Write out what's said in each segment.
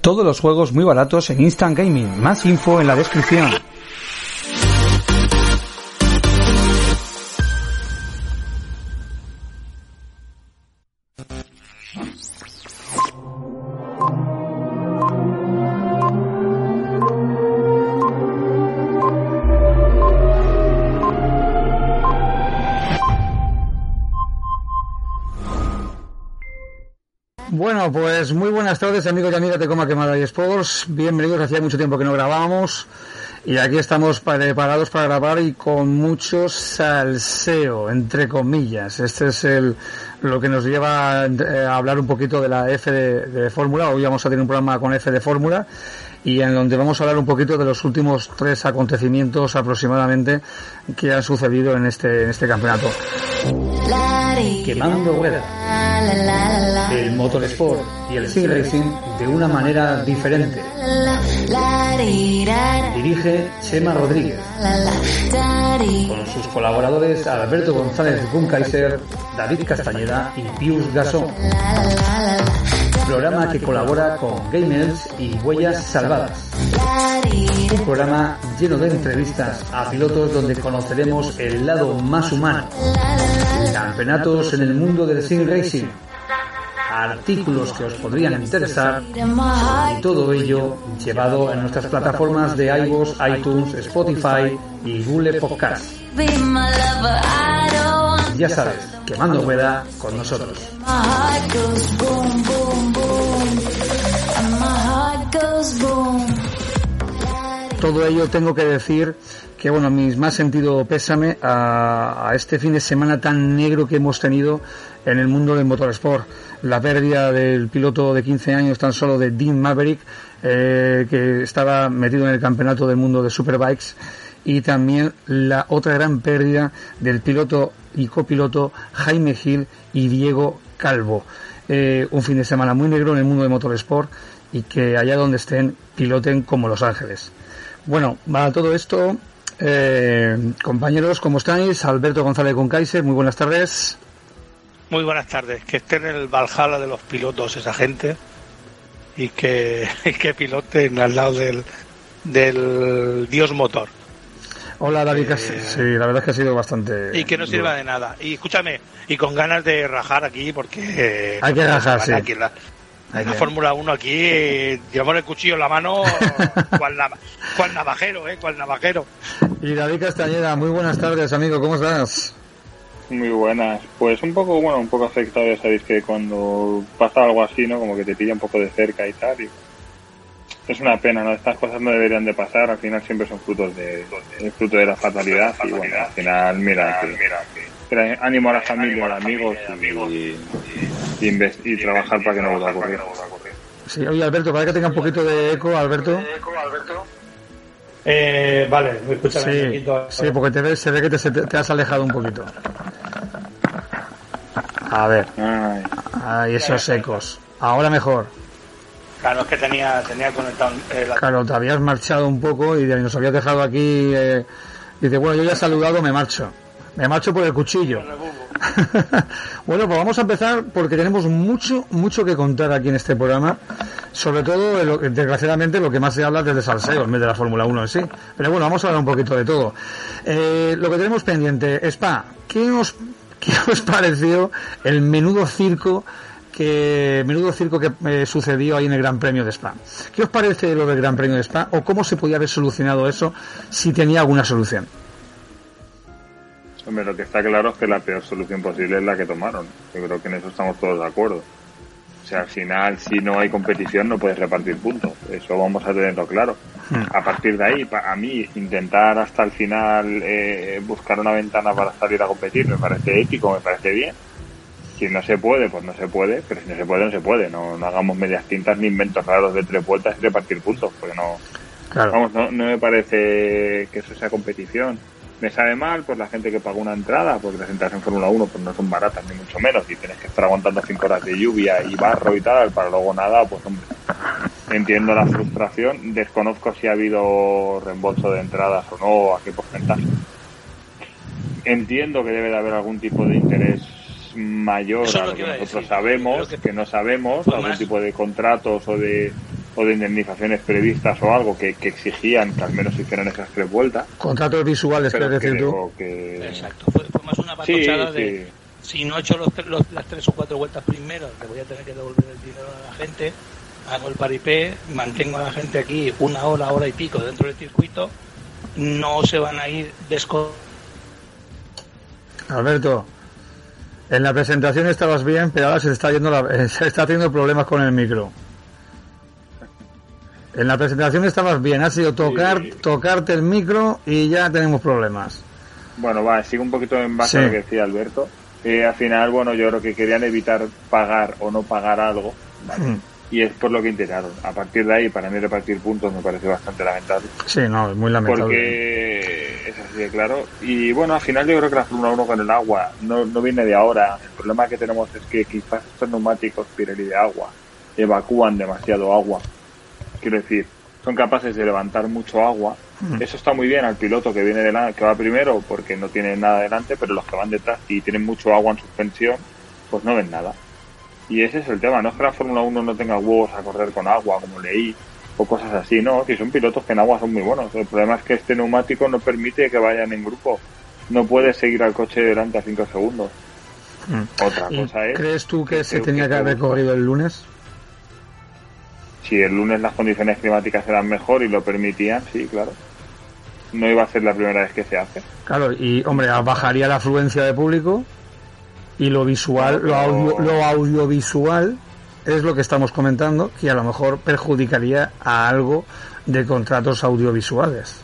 Todos los juegos muy baratos en Instant Gaming. Más info en la descripción. Tardes amigos y amigas de Coma Quemada y Sports. Bienvenidos, hacía mucho tiempo que no grabábamos y aquí estamos preparados para grabar y con mucho salseo, entre comillas. Este es el lo que nos lleva eh, a hablar un poquito de la F de, de Fórmula. Hoy vamos a tener un programa con F de Fórmula y en donde vamos a hablar un poquito de los últimos tres acontecimientos aproximadamente que han sucedido en este, en este campeonato. Quemando Weather. El motorsport y el sim racing de una manera diferente. Dirige Chema Rodríguez. Con sus colaboradores Alberto González Bunkaiser, David Castañeda y Pius Gasón programa que colabora con Gamers y Huellas Salvadas. Un programa lleno de entrevistas a pilotos donde conoceremos el lado más humano. Campeonatos en el mundo del sim racing. Artículos que os podrían interesar y todo ello llevado en nuestras plataformas de iVoox, iTunes, Spotify y Google Podcast. Ya sabes, quemando rueda con nosotros. Todo ello tengo que decir que bueno, mis más sentido pésame a, este fin de semana tan negro que hemos tenido en el mundo del motorsport. La pérdida del piloto de 15 años tan solo de Dean Maverick, eh, que estaba metido en el campeonato del mundo de Superbikes, y también la otra gran pérdida del piloto y copiloto Jaime Gil y Diego Calvo. Eh, un fin de semana muy negro en el mundo del motorsport y que allá donde estén piloten como Los Ángeles. Bueno, para todo esto, eh, compañeros, ¿cómo estáis? Alberto González Concaiser, muy buenas tardes. Muy buenas tardes. Que estén en el Valhalla de los pilotos esa gente y que, y que piloten al lado del, del dios motor. Hola David, eh, sí, la verdad es que ha sido bastante... Y que no sirva de nada. Y escúchame, y con ganas de rajar aquí porque... Hay que rajar, sí. Aquí la, la Fórmula 1 aquí, llevamos el cuchillo en la mano, cual, cual navajero, ¿eh? Cual navajero. Y David Castañeda, muy buenas tardes, amigo, ¿cómo estás? Muy buenas. Pues un poco, bueno, un poco afectado, ya sabéis que cuando pasa algo así, ¿no? Como que te pilla un poco de cerca y tal. Y es una pena, ¿no? Estas cosas no deberían de pasar, al final siempre son frutos de, de fruto de la fatalidad y bueno, al final, mira, que, mira, que, ánimo a la familia, a los amigos y, y, y, y, trabajar para que no vuelva a ocurrir. Sí, oye Alberto, para que tenga un poquito de eco, Alberto. Eh, vale, escucha sí, sí, porque te ve, se ve que te, te, te, has alejado un poquito. A ver. Ay, Ay esos ecos. Ahora mejor. Claro, es que tenía, tenía conectado. Eh, la... Claro, te habías marchado un poco y nos habías dejado aquí. Eh, dice, bueno, yo ya he saludado, me marcho. Me marcho por el cuchillo. bueno, pues vamos a empezar porque tenemos mucho, mucho que contar aquí en este programa. Sobre todo, desgraciadamente, lo que más se habla es salseo, en vez de la Fórmula 1 en sí. Pero bueno, vamos a hablar un poquito de todo. Eh, lo que tenemos pendiente, Spa, ¿qué os, ¿qué os pareció el menudo circo que menudo circo que eh, sucedió ahí en el Gran Premio de Spa. ¿Qué os parece lo del Gran Premio de Spa o cómo se podía haber solucionado eso si tenía alguna solución? Hombre, lo que está claro es que la peor solución posible es la que tomaron. Yo creo que en eso estamos todos de acuerdo. O sea, al final, si no hay competición, no puedes repartir puntos. Eso vamos a tenerlo claro. Hmm. A partir de ahí, a mí, intentar hasta el final eh, buscar una ventana para salir a competir me parece ético, me parece bien. Si no se puede, pues no se puede, pero si no se puede, no se puede. No, no hagamos medias tintas ni inventos raros de tres vueltas y repartir puntos, porque no, vamos, no, no me parece que eso sea competición. Me sabe mal por la gente que pagó una entrada, porque las entradas en Fórmula 1 pues no son baratas ni mucho menos, y tienes que estar aguantando cinco horas de lluvia y barro y tal, para luego nada, pues hombre, entiendo la frustración, desconozco si ha habido reembolso de entradas o no, a qué porcentaje. Entiendo que debe de haber algún tipo de interés mayor a lo que, nosotros sabemos, que... no sabemos, algún tipo de contratos o de o de indemnizaciones previstas o algo que, exigían que al menos hicieran esas tres vueltas. Contratos visuales, pero decir tú. Exacto, fue, más una patochada de si no he hecho las tres o cuatro vueltas primero, le voy a tener que devolver el dinero a la gente, hago el paripé, mantengo a la gente aquí una hora, hora y pico dentro del circuito, no se van a ir desco... Alberto, en la presentación estabas bien, pero ahora se está yendo se está teniendo problemas con el micro. En la presentación estabas bien, ha sido tocar, tocarte el micro y ya tenemos problemas. Bueno, va, sigo un poquito en base a lo que decía Alberto. Eh, al final, bueno, yo creo que querían evitar pagar o no pagar algo, hmm. Y es por lo que intentaron. A partir de ahí, para mí repartir puntos me parece bastante lamentable. Sí, no, es muy lamentable. Porque es así de claro. Y bueno, al final yo creo que la Fórmula 1 con el agua no, no viene de ahora. El problema que tenemos es que quizás estos neumáticos Pirelli de agua evacúan demasiado agua Quiero decir, son capaces de levantar mucho agua. Mm. Eso está muy bien al piloto que viene delante, que va primero porque no tiene nada delante, pero los que van detrás y tienen mucho agua en suspensión, pues no ven nada. Y ese es el tema, no es que la Fórmula 1 no tenga huevos a correr con agua, como leí, o cosas así, no, si son pilotos que en agua son muy buenos. El problema es que este neumático no permite que vayan en grupo. No puedes seguir al coche delante a 5 segundos. Mm. Otra cosa es. ¿Crees tú que, se tenía que haber corrido el lunes? Si el lunes las condiciones climáticas eran mejor y lo permitían, sí, claro. No iba a ser la primera vez que se hace. Claro, y hombre, bajaría la afluencia de público y lo visual, lo, audiovisual es lo que estamos comentando, que a lo mejor perjudicaría a algo de contratos audiovisuales.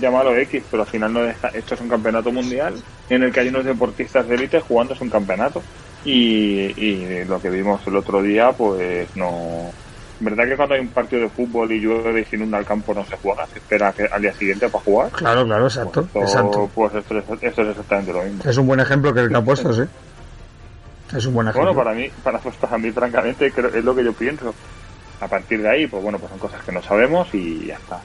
Llámalo X, pero al final no esto es un campeonato mundial en el que hay unos deportistas de élite jugando es un campeonato. Y, y lo que vimos el otro día, pues no, ¿Verdad que cuando hay un partido de fútbol y llueve y se inunda el campo no se juega? ¿Se espera al día siguiente para jugar? Claro, claro, exacto. Pues esto, exacto. Pues esto, es exactamente lo mismo. Es un buen ejemplo que el que ha puesto, sí. Es un buen ejemplo. Bueno, para mí, para, pues para mí francamente, es lo que yo pienso. A partir de ahí, pues bueno, pues son cosas que no sabemos y ya está.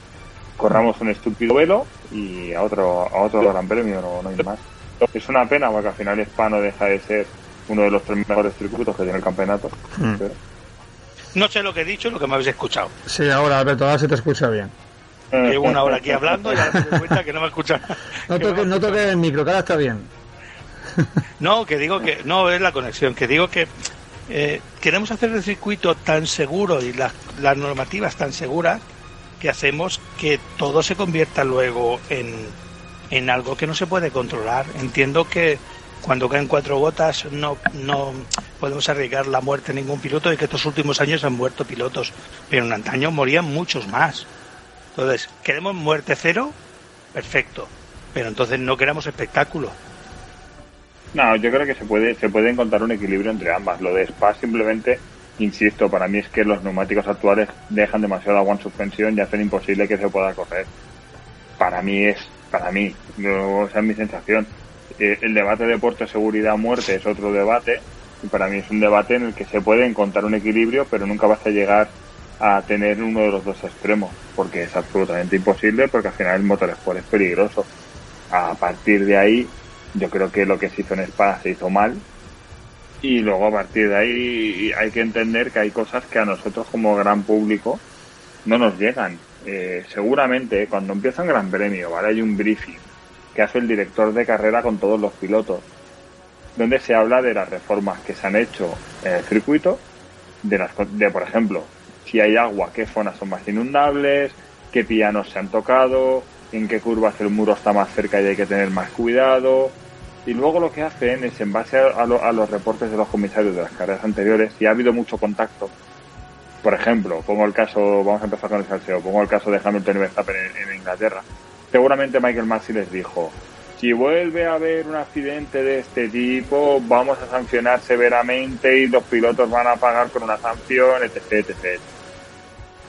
Corramos un estúpido velo y a otro, a otro gran premio, no, no hay más. Es una pena porque al final Spa no deja de ser uno de los tres mejores circuitos que tiene el campeonato. Hmm. No sé lo que he dicho, lo que me habéis escuchado. Sí, ahora, Alberto, ahora se te escucha bien. Llevo una hora aquí hablando y ahora me doy cuenta que no me escuchan. No toques no toque el micro, que ahora está bien. No, que digo que no es la conexión, que digo que eh, queremos hacer el circuito tan seguro y las, las normativas tan seguras que hacemos que todo se convierta luego en, en algo que no se puede controlar. Entiendo que cuando caen cuatro gotas no, no podemos arriesgar la muerte de ningún piloto y que estos últimos años han muerto pilotos, pero en antaño morían muchos más. Entonces, ¿queremos muerte cero? Perfecto, pero entonces no queremos espectáculo. No, yo creo que se puede, se puede encontrar un equilibrio entre ambas. Lo de Spa simplemente, insisto, para mí es que los neumáticos actuales dejan demasiado agua en suspensión y hacen imposible que se pueda correr. Para mí es, para mí, esa es mi sensación el debate deporte, seguridad, muerte es otro debate y para mí es un debate en el que se puede encontrar un equilibrio, pero nunca vas a llegar a tener uno de los dos extremos, porque es absolutamente imposible, porque al final el motor sport es peligroso. A partir de ahí, yo creo que lo que se hizo en Spa se hizo mal, y luego a partir de ahí hay que entender que hay cosas que a nosotros como gran público no nos llegan. Eh, seguramente cuando empieza un gran premio, ¿vale? Hay un briefing que hace el director de carrera con todos los pilotos, donde se habla de las reformas que se han hecho en el circuito, de, las, de por ejemplo, si hay agua, qué zonas son más inundables, qué pianos se han tocado, en qué curvas el muro está más cerca y hay que tener más cuidado. Y luego lo que hacen es, en base a, a los reportes de los comisarios de las carreras anteriores, y ha habido mucho contacto, por ejemplo, pongo el caso, vamos a empezar con el salseo, pongo el caso de Hamilton y Verstappen en, Inglaterra. Seguramente Michael Massey les dijo, si vuelve a haber un accidente de este tipo, vamos a sancionar severamente y los pilotos van a pagar con una sanción, etc. etc.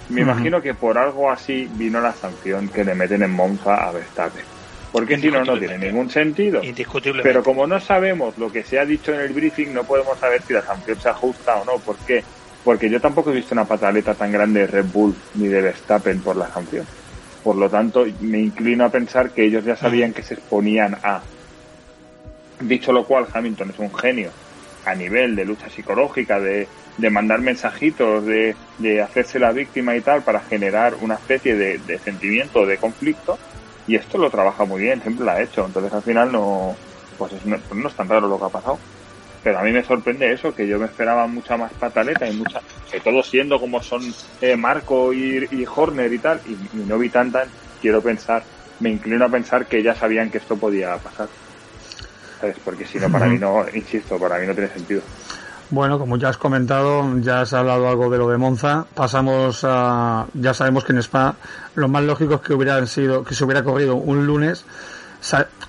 Me imagino que por algo así vino la sanción que le meten en Monza a Verstappen. Porque si no, no tiene ningún sentido. Indiscutiblemente. Pero como no sabemos lo que se ha dicho en el briefing, no podemos saber si la sanción se ajusta o no. ¿Por qué? Porque yo tampoco he visto una pataleta tan grande de Red Bull ni de Verstappen por la sanción. Por lo tanto, me inclino a pensar que ellos ya sabían que se exponían a. Dicho lo cual, Hamilton es un genio a nivel de lucha psicológica, de, de mandar mensajitos, de, de, hacerse la víctima y tal, para generar una especie de, de sentimiento de conflicto. Y esto lo trabaja muy bien, siempre lo ha hecho. Entonces al final no, pues es, no, no es tan raro lo que ha pasado. Pero a mí me sorprende eso, que yo me esperaba mucha más pataleta y mucha, que todo siendo como son eh, Marco y, y, Horner y tal, y, y, no vi tanta, quiero pensar, me inclino a pensar que ya sabían que esto podía pasar. ¿Sabes? Porque si no, para mí no, insisto, para mí no tiene sentido. Bueno, como ya has comentado, ya has hablado algo de lo de Monza, pasamos a, ya sabemos que en Spa lo más lógico es que hubieran sido, que se hubiera corrido un lunes,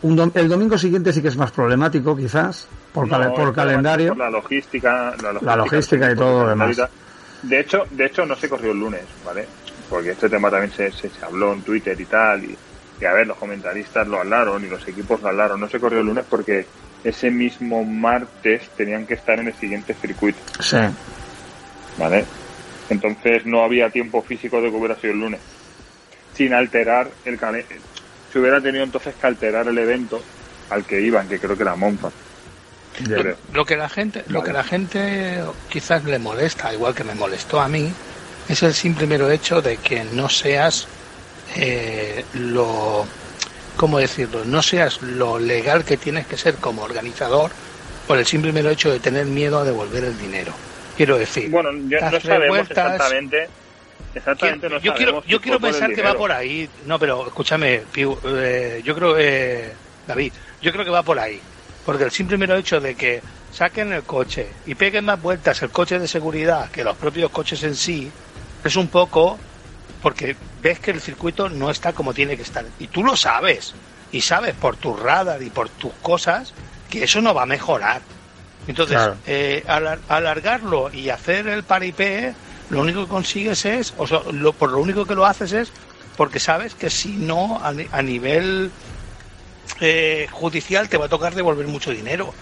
un, el domingo siguiente sí que es más problemático quizás, por, no, cal, por calendario. Por la logística, la logística, la logística y todo lo demás. De hecho, de hecho no se corrió el lunes, ¿vale? Porque este tema también se, se, se habló en Twitter y tal, y, y, a ver, los comentaristas lo hablaron y los equipos lo hablaron. No se corrió el lunes porque ese mismo martes tenían que estar en el siguiente circuito. Sí. ¿Vale? Entonces no había tiempo físico de que hubiera sido el lunes. Sin alterar el calendario. Se hubiera tenido entonces que alterar el evento al que iban, que creo que era Monza. Lo, lo, que la gente, vale. lo que la gente quizás le molesta, igual que me molestó a mí, es el simple mero hecho de que no seas eh, lo, ¿cómo decirlo? No seas lo legal que tienes que ser como organizador por el simple mero hecho de tener miedo a devolver el dinero. Quiero decir, bueno, yo no sabemos exactamente. Exactamente, no yo quiero, yo quiero pensar que va por ahí. No, pero escúchame, Piu, eh, yo creo, eh, David, yo creo que va por ahí. Porque el simple mero hecho de que saquen el coche y peguen más vueltas el coche de seguridad que los propios coches en sí, es un poco porque ves que el circuito no está como tiene que estar. Y tú lo sabes. Y sabes por tu radar y por tus cosas que eso no va a mejorar. Entonces, claro. eh, alargarlo y hacer el paripé, lo único que consigues es, o sea, lo, por lo único que lo haces es porque sabes que si no, a, a nivel eh, judicial te va a tocar devolver mucho dinero.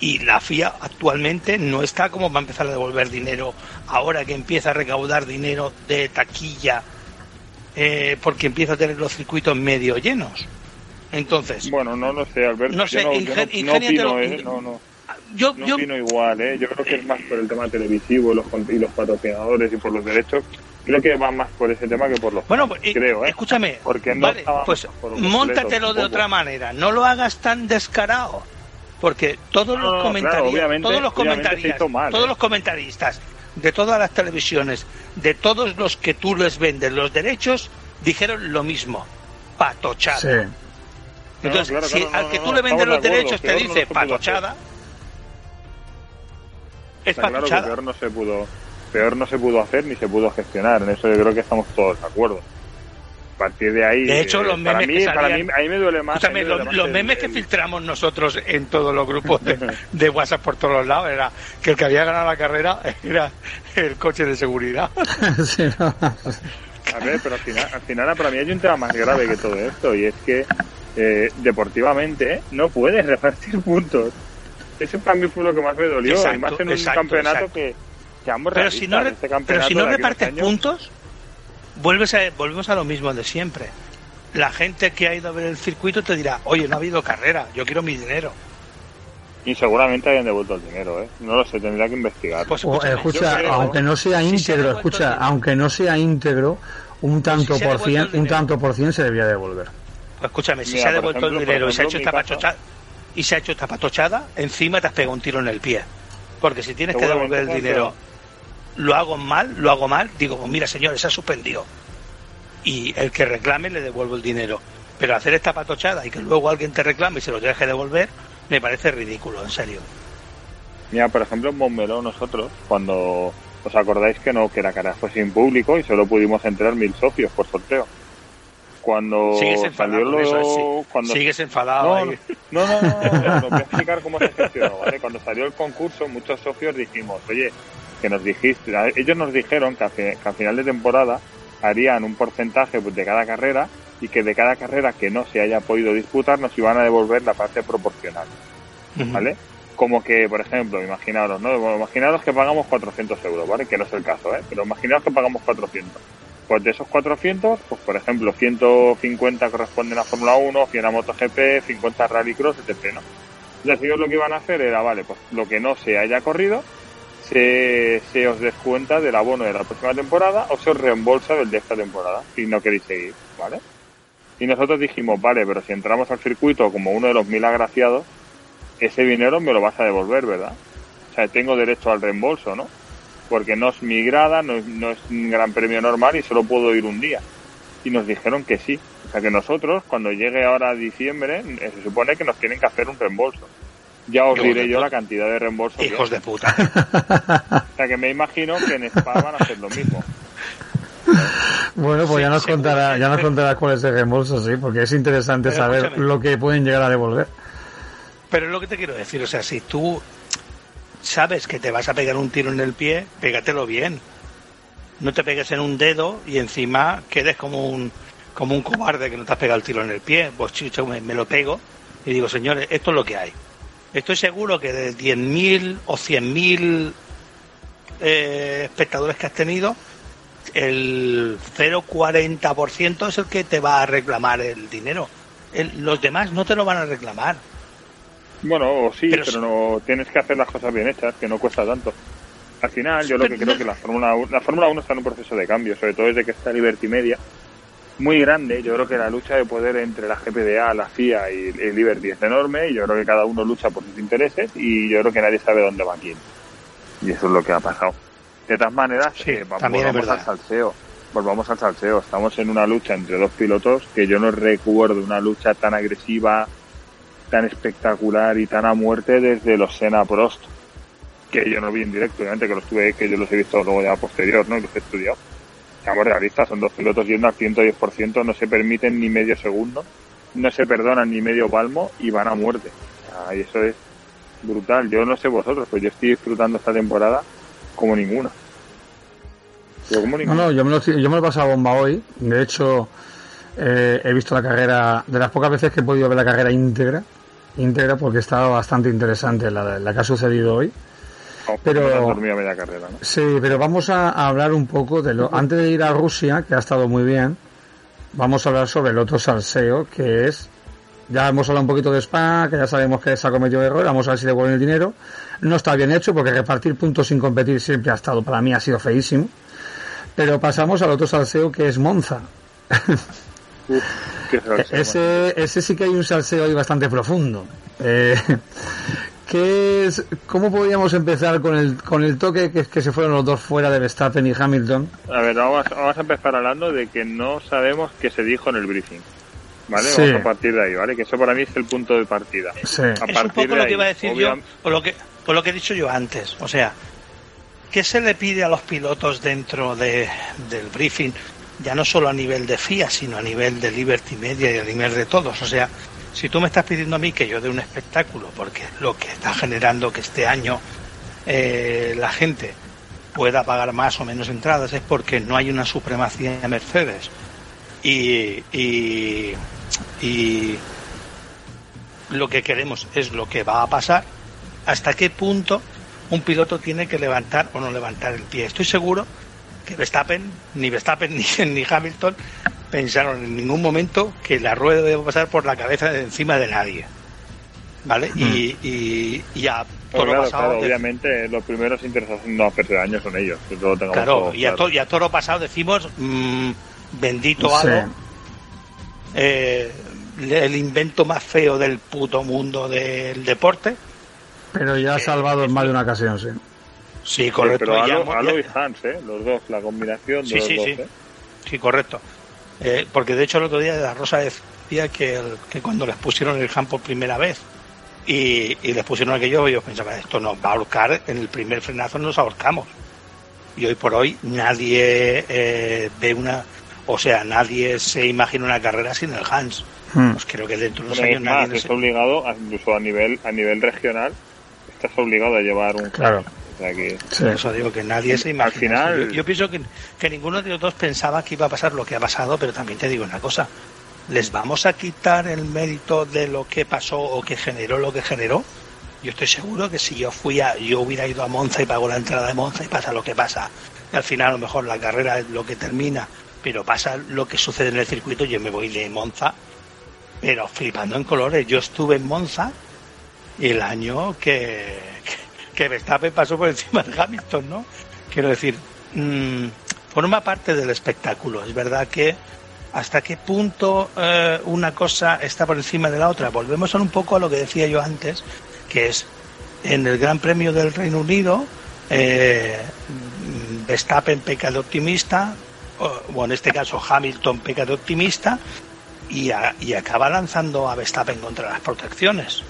Y la FIA actualmente no está como va a empezar a devolver dinero ahora que empieza a recaudar dinero de taquilla eh, porque empieza a tener los circuitos medio llenos. Entonces. Bueno, no lo sé, Alberto. No sé, yo no, yo no, no opino, eh, no, no. Yo, no yo, opino igual, ¿eh? Yo creo que es más por el tema televisivo los, y los patrocinadores y por los derechos. Creo que va más por ese tema que por los. Bueno, pues, creo, ¿eh? escúchame. Porque no vale, pues montatelo de otra manera. No lo hagas tan descarado. Porque todos los comentarios, claro, todos los comentaristas, mal, todos ¿eh? los comentaristas de todas las televisiones, de todos los que tú les vendes los derechos, dijeron lo mismo, patochada. Sí. Entonces, no, claro, si claro, al que tú le vendes los derechos te dice patochada, es Está claro patochada. que peor no se pudo, peor no se pudo hacer ni se pudo gestionar. En eso yo creo que estamos todos de acuerdo. A partir de ahí, de hecho, eh, los memes para mí, que para mí, a mí me duele más. Escúchame, me duele los, más los el- memes que el- filtramos nosotros en todos los grupos de, de WhatsApp por todos los lados era que el que había ganado la carrera era el coche de seguridad. Sí, no. A ver, pero al final, al final para mí hay un tema más grave que todo esto y es que eh, deportivamente no puedes repartir puntos. Eso para mí fue lo que más me dolió, Exacto, y más en un exacto, campeonato exacto. que, que ambos Pero si no, este pero si no repartes años- puntos, vuelves a, volvemos a lo mismo de siempre. La gente que ha ido a ver el circuito te dirá, oye, no ha habido carrera, yo quiero mi dinero. Y seguramente hayan devuelto el dinero, ¿eh? No lo sé, tendría que investigar. Pues O, eh, escucha, creo- aunque no sea si se ha íntegro, escucha, dinero. aunque no sea íntegro, un tanto si se ha por cien, un tanto por cien se debía devolver. Pues escúchame, si Mira, se ha devuelto ejemplo, el dinero y se ha hecho esta patochada, y se ha hecho esta patochada, encima te has pegado un tiro en el pie. Porque si tienes que devolver el sea dinero, lo hago mal, lo hago mal, digo, pues mira señores, se ha suspendido. Y el que reclame le devuelvo el dinero. Pero hacer esta patochada y que luego alguien te reclame y se lo deje devolver, me parece ridículo, en serio. Mira, por ejemplo, en Montmeló nosotros, cuando ¿Os acordáis que no, que la carrera fue sin público y solo pudimos entrar mil socios por sorteo? Cuando salió lo... cuando... Sigues enfadado. No, no, no, no, no, voy a explicar cómo se gestionó, ¿vale? Cuando salió el concurso, muchos socios dijimos, oye, que nos dijiste, ellos nos dijeron que, a, final de temporada harían un porcentaje pues, de cada carrera y que de cada carrera que no se haya podido disputar nos iban a devolver la parte proporcional, ¿vale? Como que, por ejemplo, imaginaros, ¿no? imaginaros que pagamos 400 euros, ¿vale? Que no es el caso, ¿eh? Pero imaginaros que pagamos 400 pues de esos 400, pues por ejemplo, 150 corresponden a Fórmula 1, 100 a MotoGP, 50 a Rallycross, etc. ¿no? Entonces lo que iban a hacer era, vale, pues lo que no se haya corrido, se, se os descuenta del abono de la próxima temporada o se os reembolsa del de esta temporada si no queréis seguir, ¿vale? Y nosotros dijimos, vale, pero si entramos al circuito como uno de los mil agraciados, ese dinero me lo vas a devolver, ¿verdad? O sea, tengo derecho al reembolso, ¿no? Porque no es mi grada, no es, no es un gran premio normal y solo puedo ir un día. Y nos dijeron que sí. O sea que nosotros, cuando llegue ahora a diciembre, eh, se supone que nos tienen que hacer un reembolso. Ya os diré yo la cantidad de reembolso. Hijos de puta. o sea que me imagino que en Spa van a hacer lo mismo. Bueno, pues ya nos contará, ya nos contará cuál es el reembolso, sí, porque es interesante saber lo que pueden llegar a devolver. Pero es lo que te quiero decir, o sea, si tú sabes que te vas a pegar un tiro en el pie, pégatelo bien. No te pegues en un dedo y encima quedes como un como un cobarde que no te has pegado el tiro en el pie. Pues chicho, me, lo pego y digo, señores, esto es lo que hay. Estoy seguro que de 10.000 o 100.000 eh, espectadores que has tenido, el 0,40% es el que te va a reclamar el dinero. los demás no te lo van a reclamar. Bueno, sí, pero, no tienes que hacer las cosas bien hechas, que no cuesta tanto. Al final, yo lo que creo que la Fórmula 1, la Fórmula 1 está en un proceso de cambio, sobre todo desde que está Liberty Media, muy grande. Yo creo que la lucha de poder entre la GPDA, la FIA y el Liberty es enorme y yo creo que cada uno lucha por sus intereses y yo creo que nadie sabe dónde va quién. Y eso es lo que ha pasado. De todas maneras, sí, eh, volvamos al salseo. Volvamos al salseo. Estamos en una lucha entre dos pilotos que yo no recuerdo una lucha tan agresiva, tan espectacular y tan a muerte desde los Sena Prost, que yo no vi en directo, obviamente que los tuve, que yo los he visto luego ya posterior, ¿no? Los he estudiado. Estamos realistas, son dos pilotos yendo al 110%, no se permiten ni medio segundo, no se perdonan ni medio palmo y van a muerte. y eso es brutal. Yo no sé vosotros, pues yo estoy disfrutando esta temporada como ninguna. No, no, yo me, lo, yo me lo he pasado bomba hoy. De hecho, eh, he visto la carrera, de las pocas veces que he podido ver la carrera íntegra, íntegra porque estaba bastante interesante la, la que ha sucedido hoy. Oh, pero media carrera, sí, pero vamos a, hablar un poco de lo antes de ir a Rusia, que ha estado muy bien. Vamos a hablar sobre el otro salseo, que es ya hemos hablado un poquito de Spa, que ya sabemos que se ha cometido error, vamos a ver si devuelven el dinero. No está bien hecho porque repartir puntos sin competir siempre ha estado, para mí ha sido feísimo. Pero pasamos al otro salseo que es Monza. Ese, ese sí que hay un salseo ahí bastante profundo. Eh, ¿qué es, ¿Cómo podríamos empezar con el, con el toque que, que se fueron los dos fuera de Verstappen y Hamilton? A ver, vamos, vamos a empezar hablando de que no sabemos qué se dijo en el briefing. ¿Vale? Vamos a partir de ahí, ¿vale? Que eso para mí es el punto de partida. Sí. A es un poco lo que iba a decir yo, o lo que, o lo que he dicho yo antes. O sea, ¿qué se le pide a los pilotos dentro de, del briefing? Ya no solo a nivel de FIA, sino a nivel de Liberty Media y a nivel de todos. O sea, si tú me estás pidiendo a mí que yo dé un espectáculo, porque lo que está generando que este año eh, la gente pueda pagar más o menos entradas es porque no hay una supremacía de Mercedes. Y, y, y lo que queremos es lo que va a pasar, hasta qué punto un piloto tiene que levantar o no levantar el pie. Estoy seguro que Verstappen, ni Verstappen ni, ni Hamilton pensaron en ningún momento que la rueda debe pasar por la cabeza de encima de nadie. ¿Vale? Y, y, y, a toro pasado. obviamente, los primeros interesados en no hacer daño son ellos. claro, y, a y, a toro pasado decimos: mmm, bendito algo. Eh, el invento más feo del puto mundo del deporte. Pero ya ha salvado en más de una ocasión, sí. Sí, correcto. pero Alo, y Hans, ¿eh? Los dos, la combinación de sí, los sí, dos, sí. ¿eh? Sí, correcto. Eh, porque de hecho el otro día la Rosa decía que, que cuando les pusieron el Han por primera vez y, y les pusieron aquello, ellos pensaban, esto nos va a ahorcar, en el primer frenazo nos ahorcamos. y hoy por hoy nadie eh, ve una, o sea, nadie se imagina una carrera sin el Hans. Hmm. Pues creo que dentro de unos años nadie está obligado, incluso a nivel a nivel regional, estás obligado a llevar un claro. Eso digo que nadie se imagina. Al final... Yo, pienso que, que ninguno de los dos pensaba que iba a pasar lo que ha pasado, pero también te digo una cosa. ¿Les vamos a quitar el mérito de lo que pasó o que generó lo que generó? Yo estoy seguro que si yo fui a, yo hubiera ido a Monza y pago la entrada de Monza y pasa lo que pasa. Y al final a lo mejor la carrera es lo que termina, pero pasa lo que sucede en el circuito, yo me voy de Monza, pero flipando en colores. Yo estuve en Monza y el año que, que, Verstappen pasó por encima de Hamilton, ¿no? Quiero decir, mmm, forma parte del espectáculo. Es verdad que hasta qué punto eh, una cosa está por encima de la otra. Volvemos un poco a lo que decía yo antes, que es en el Gran Premio del Reino Unido, eh, Verstappen peca de optimista, o, en este caso Hamilton peca de optimista, y, acaba lanzando a Verstappen contra las protecciones.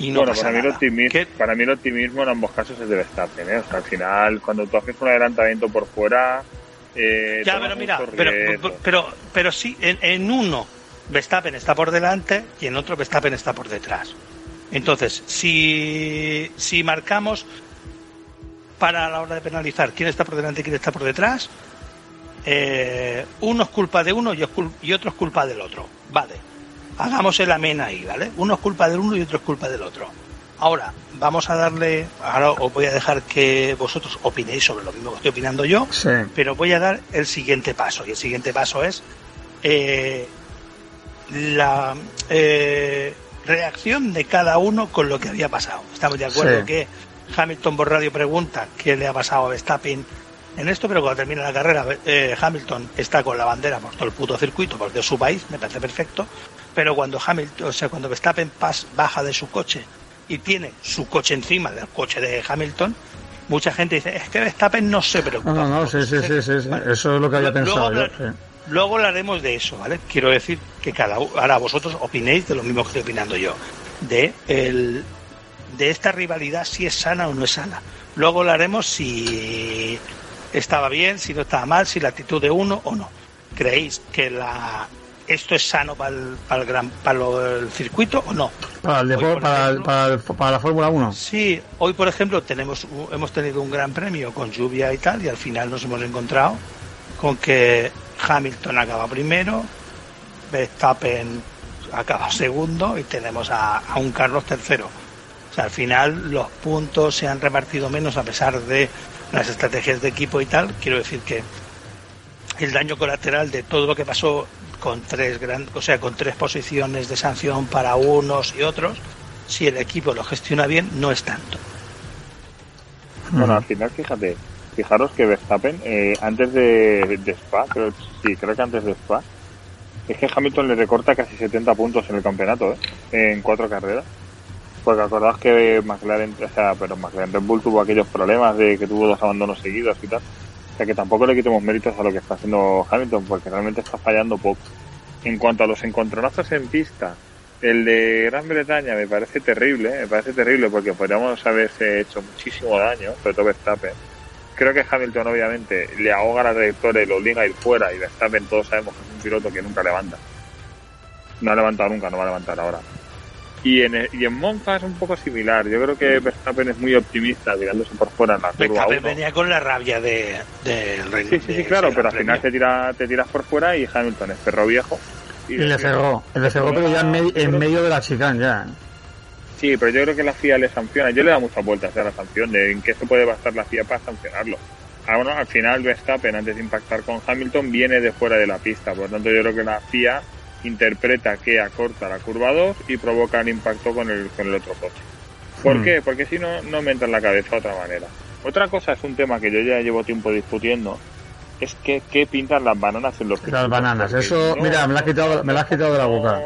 Y no bueno, para, Mí el optimismo, para mí el optimismo en ambos casos es de Verstappen. ¿eh? al final, cuando tú haces un adelantamiento por fuera. Eh, ya, pero mira, pero, pero, pero, sí, en, en uno Verstappen está por delante y en otro Verstappen está por detrás. Entonces, si, si marcamos para la hora de penalizar quién está por delante y quién está por detrás, eh, uno es culpa de uno y, otro es culpa del otro. Vale, hagamos el amén ahí, ¿vale? Uno es culpa del uno y otro es culpa del otro. Ahora, vamos a darle, ahora os voy a dejar que vosotros opinéis sobre lo mismo que estoy opinando yo, pero voy a dar el siguiente paso. Y el siguiente paso es eh, la, eh, reacción de cada uno con lo que había pasado. Estamos de acuerdo que Hamilton por radio pregunta qué le ha pasado a Verstappen en esto, pero cuando termina la carrera, eh, Hamilton está con la bandera por todo el puto circuito, porque es su país, me parece perfecto. Pero cuando Hamilton, o sea, cuando Verstappen baja de su coche y tiene su coche encima del coche de Hamilton, mucha gente dice, es que Verstappen no se preocupa. No, no, sí, sí, sí, eso es lo que había pensado yo. Luego hablaremos de eso, ¿vale? Quiero decir que cada ahora vosotros opinéis de lo mismo que estoy opinando yo, de el de esta rivalidad si es sana o no es sana. Luego hablaremos si estaba bien, si no estaba mal, si la actitud de uno o no. ¿Creéis que la esto es sano para el, para el, gran, para el circuito o no? Para, el para, para, la Fórmula 1. Sí, hoy por ejemplo tenemos hemos tenido un gran premio con lluvia y tal y al final nos hemos encontrado con que Hamilton acaba primero, Verstappen acaba segundo y tenemos a, un Carlos tercero. O sea, al final los puntos se han repartido menos a pesar de las estrategias de equipo y tal. Quiero decir que el daño colateral de todo lo que pasó con tres gran, o sea, con tres posiciones de sanción para unos y otros, si el equipo lo gestiona bien, no es tanto. Bueno, al final, fíjate, fijaros que Verstappen, eh, antes de, Spa, creo, sí, creo que antes de Spa, es que Hamilton le recorta casi 70 puntos en el campeonato, ¿eh? en cuatro carreras. Porque acordaos que McLaren, o sea, pero McLaren Red Bull tuvo aquellos problemas de que tuvo dos abandonos seguidos y tal. O sea que tampoco le quitemos méritos a lo que está haciendo Hamilton, porque realmente está fallando poco. En cuanto a los encontronazos en pista, el de Gran Bretaña me parece terrible, me parece terrible porque podríamos haberse hecho muchísimo daño, sobre todo Verstappen creo que Hamilton obviamente le ahoga la trayectoria y lo obliga a ir fuera y Verstappen todos sabemos que es un piloto que nunca levanta. No ha levantado nunca, no va a levantar ahora. Y en, y en Monza es un poco similar. Yo creo que Verstappen es muy optimista tirándose por fuera en la curva Verstappen venía con la rabia de, Sí, sí, sí, claro, pero al final te, tira, te tiras por fuera y Hamilton es perro viejo. Y, le cerró, le cerró, pero ya en, en medio de la chicane ya. Sí, pero yo creo que la FIA le sanciona. Yo le da muchas vueltas a la sanción de en qué se puede basar la FIA para sancionarlo. Ah, bueno, al final Verstappen, antes de impactar con Hamilton, viene de fuera de la pista. Por lo tanto, yo creo que la FIA interpreta que acorta la curva 2 y provoca un impacto con el, con el otro coche. ¿Por hmm. qué? Porque si no, no me entra en la cabeza de otra manera. Otra cosa es un tema que yo ya llevo tiempo discutiendo, es que qué pintan las bananas en los Las bananas, eso, mira, me la has quitado, me la has quitado de la boca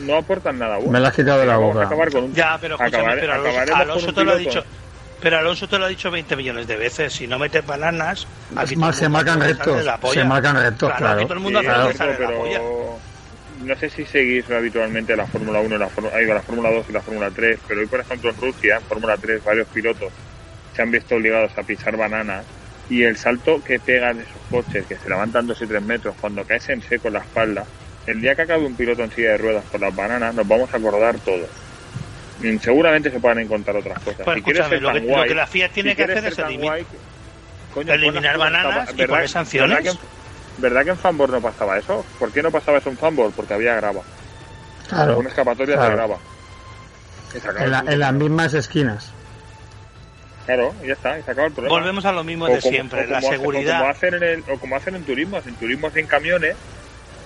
no aportan nada bueno. Me la has quitado de la boca. Ya, pero escúchame, pero Alonso, te lo ha dicho. Pero Alonso te lo ha dicho 20 millones de veces. Si no metes bananas, se marcan rectos. Se marcan rectos, claro. Todo el mundo pero no sé si seguís habitualmente la Fórmula 1, la, la Fórmula 2 y la Fórmula 3, pero hoy, por ejemplo, en Rusia, en Fórmula 3, varios pilotos se han visto obligados a pisar bananas y el salto que pegan esos coches, que se levantan dos y tres metros, cuando caes en seco en la espalda, el día que acabe un piloto en silla de ruedas por las bananas, nos vamos a acordar todos. Seguramente se puedan encontrar otras cosas. Pues si quieres escúchame, ser lo tan que, lo guay, que la FIA tiene si que hacer es guay, coño, eliminar bananas y poner sanciones. ¿Verdad que, en- ¿Verdad que en Fanbor no pasaba eso? ¿Por qué no pasaba eso en Fanbor? Porque había grava. Claro. Una escapatoria claro. grava. Se acaba En, la- en las mismas esquinas. Claro, y ya está, y se acaba el problema. Volvemos a lo mismo de como- siempre, la hace- seguridad. o como hacen en el, o como hacen en turismos, en turismos y en camiones,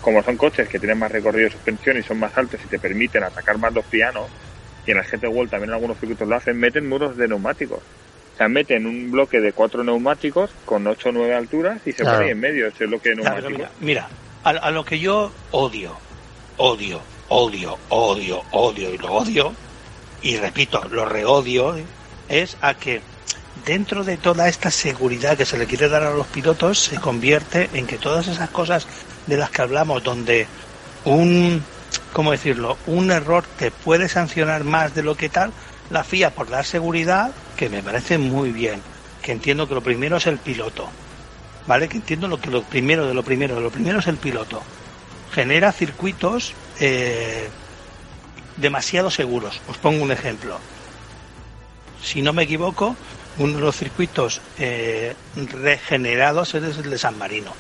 como son coches que tienen más recorrido de suspensión y son más altos y te permiten atacar más los pianos, y en el GT World también en algunos circuitos lo hacen, meten muros de neumáticos. O sea, meten un bloque de cuatro neumáticos con 8 o 9 alturas y se Claro. en medio ese bloque de Ya, pero neumáticos. mira, mira, a, a lo que yo odio, odio, odio, odio, odio y lo odio, y repito, lo reodio, es a que dentro de toda esta seguridad que se le quiere dar a los pilotos se convierte en que todas esas cosas de las que hablamos, donde un, ¿cómo decirlo? Un error te puede sancionar más de lo que tal, la FIA por dar seguridad, que me parece muy bien, que entiendo que lo primero es el piloto, ¿vale? Que entiendo lo que lo primero de lo primero, lo primero es el piloto. Genera circuitos eh, demasiado seguros. Os pongo un ejemplo. Si no me equivoco, uno de los circuitos eh, regenerados es el de San Marino.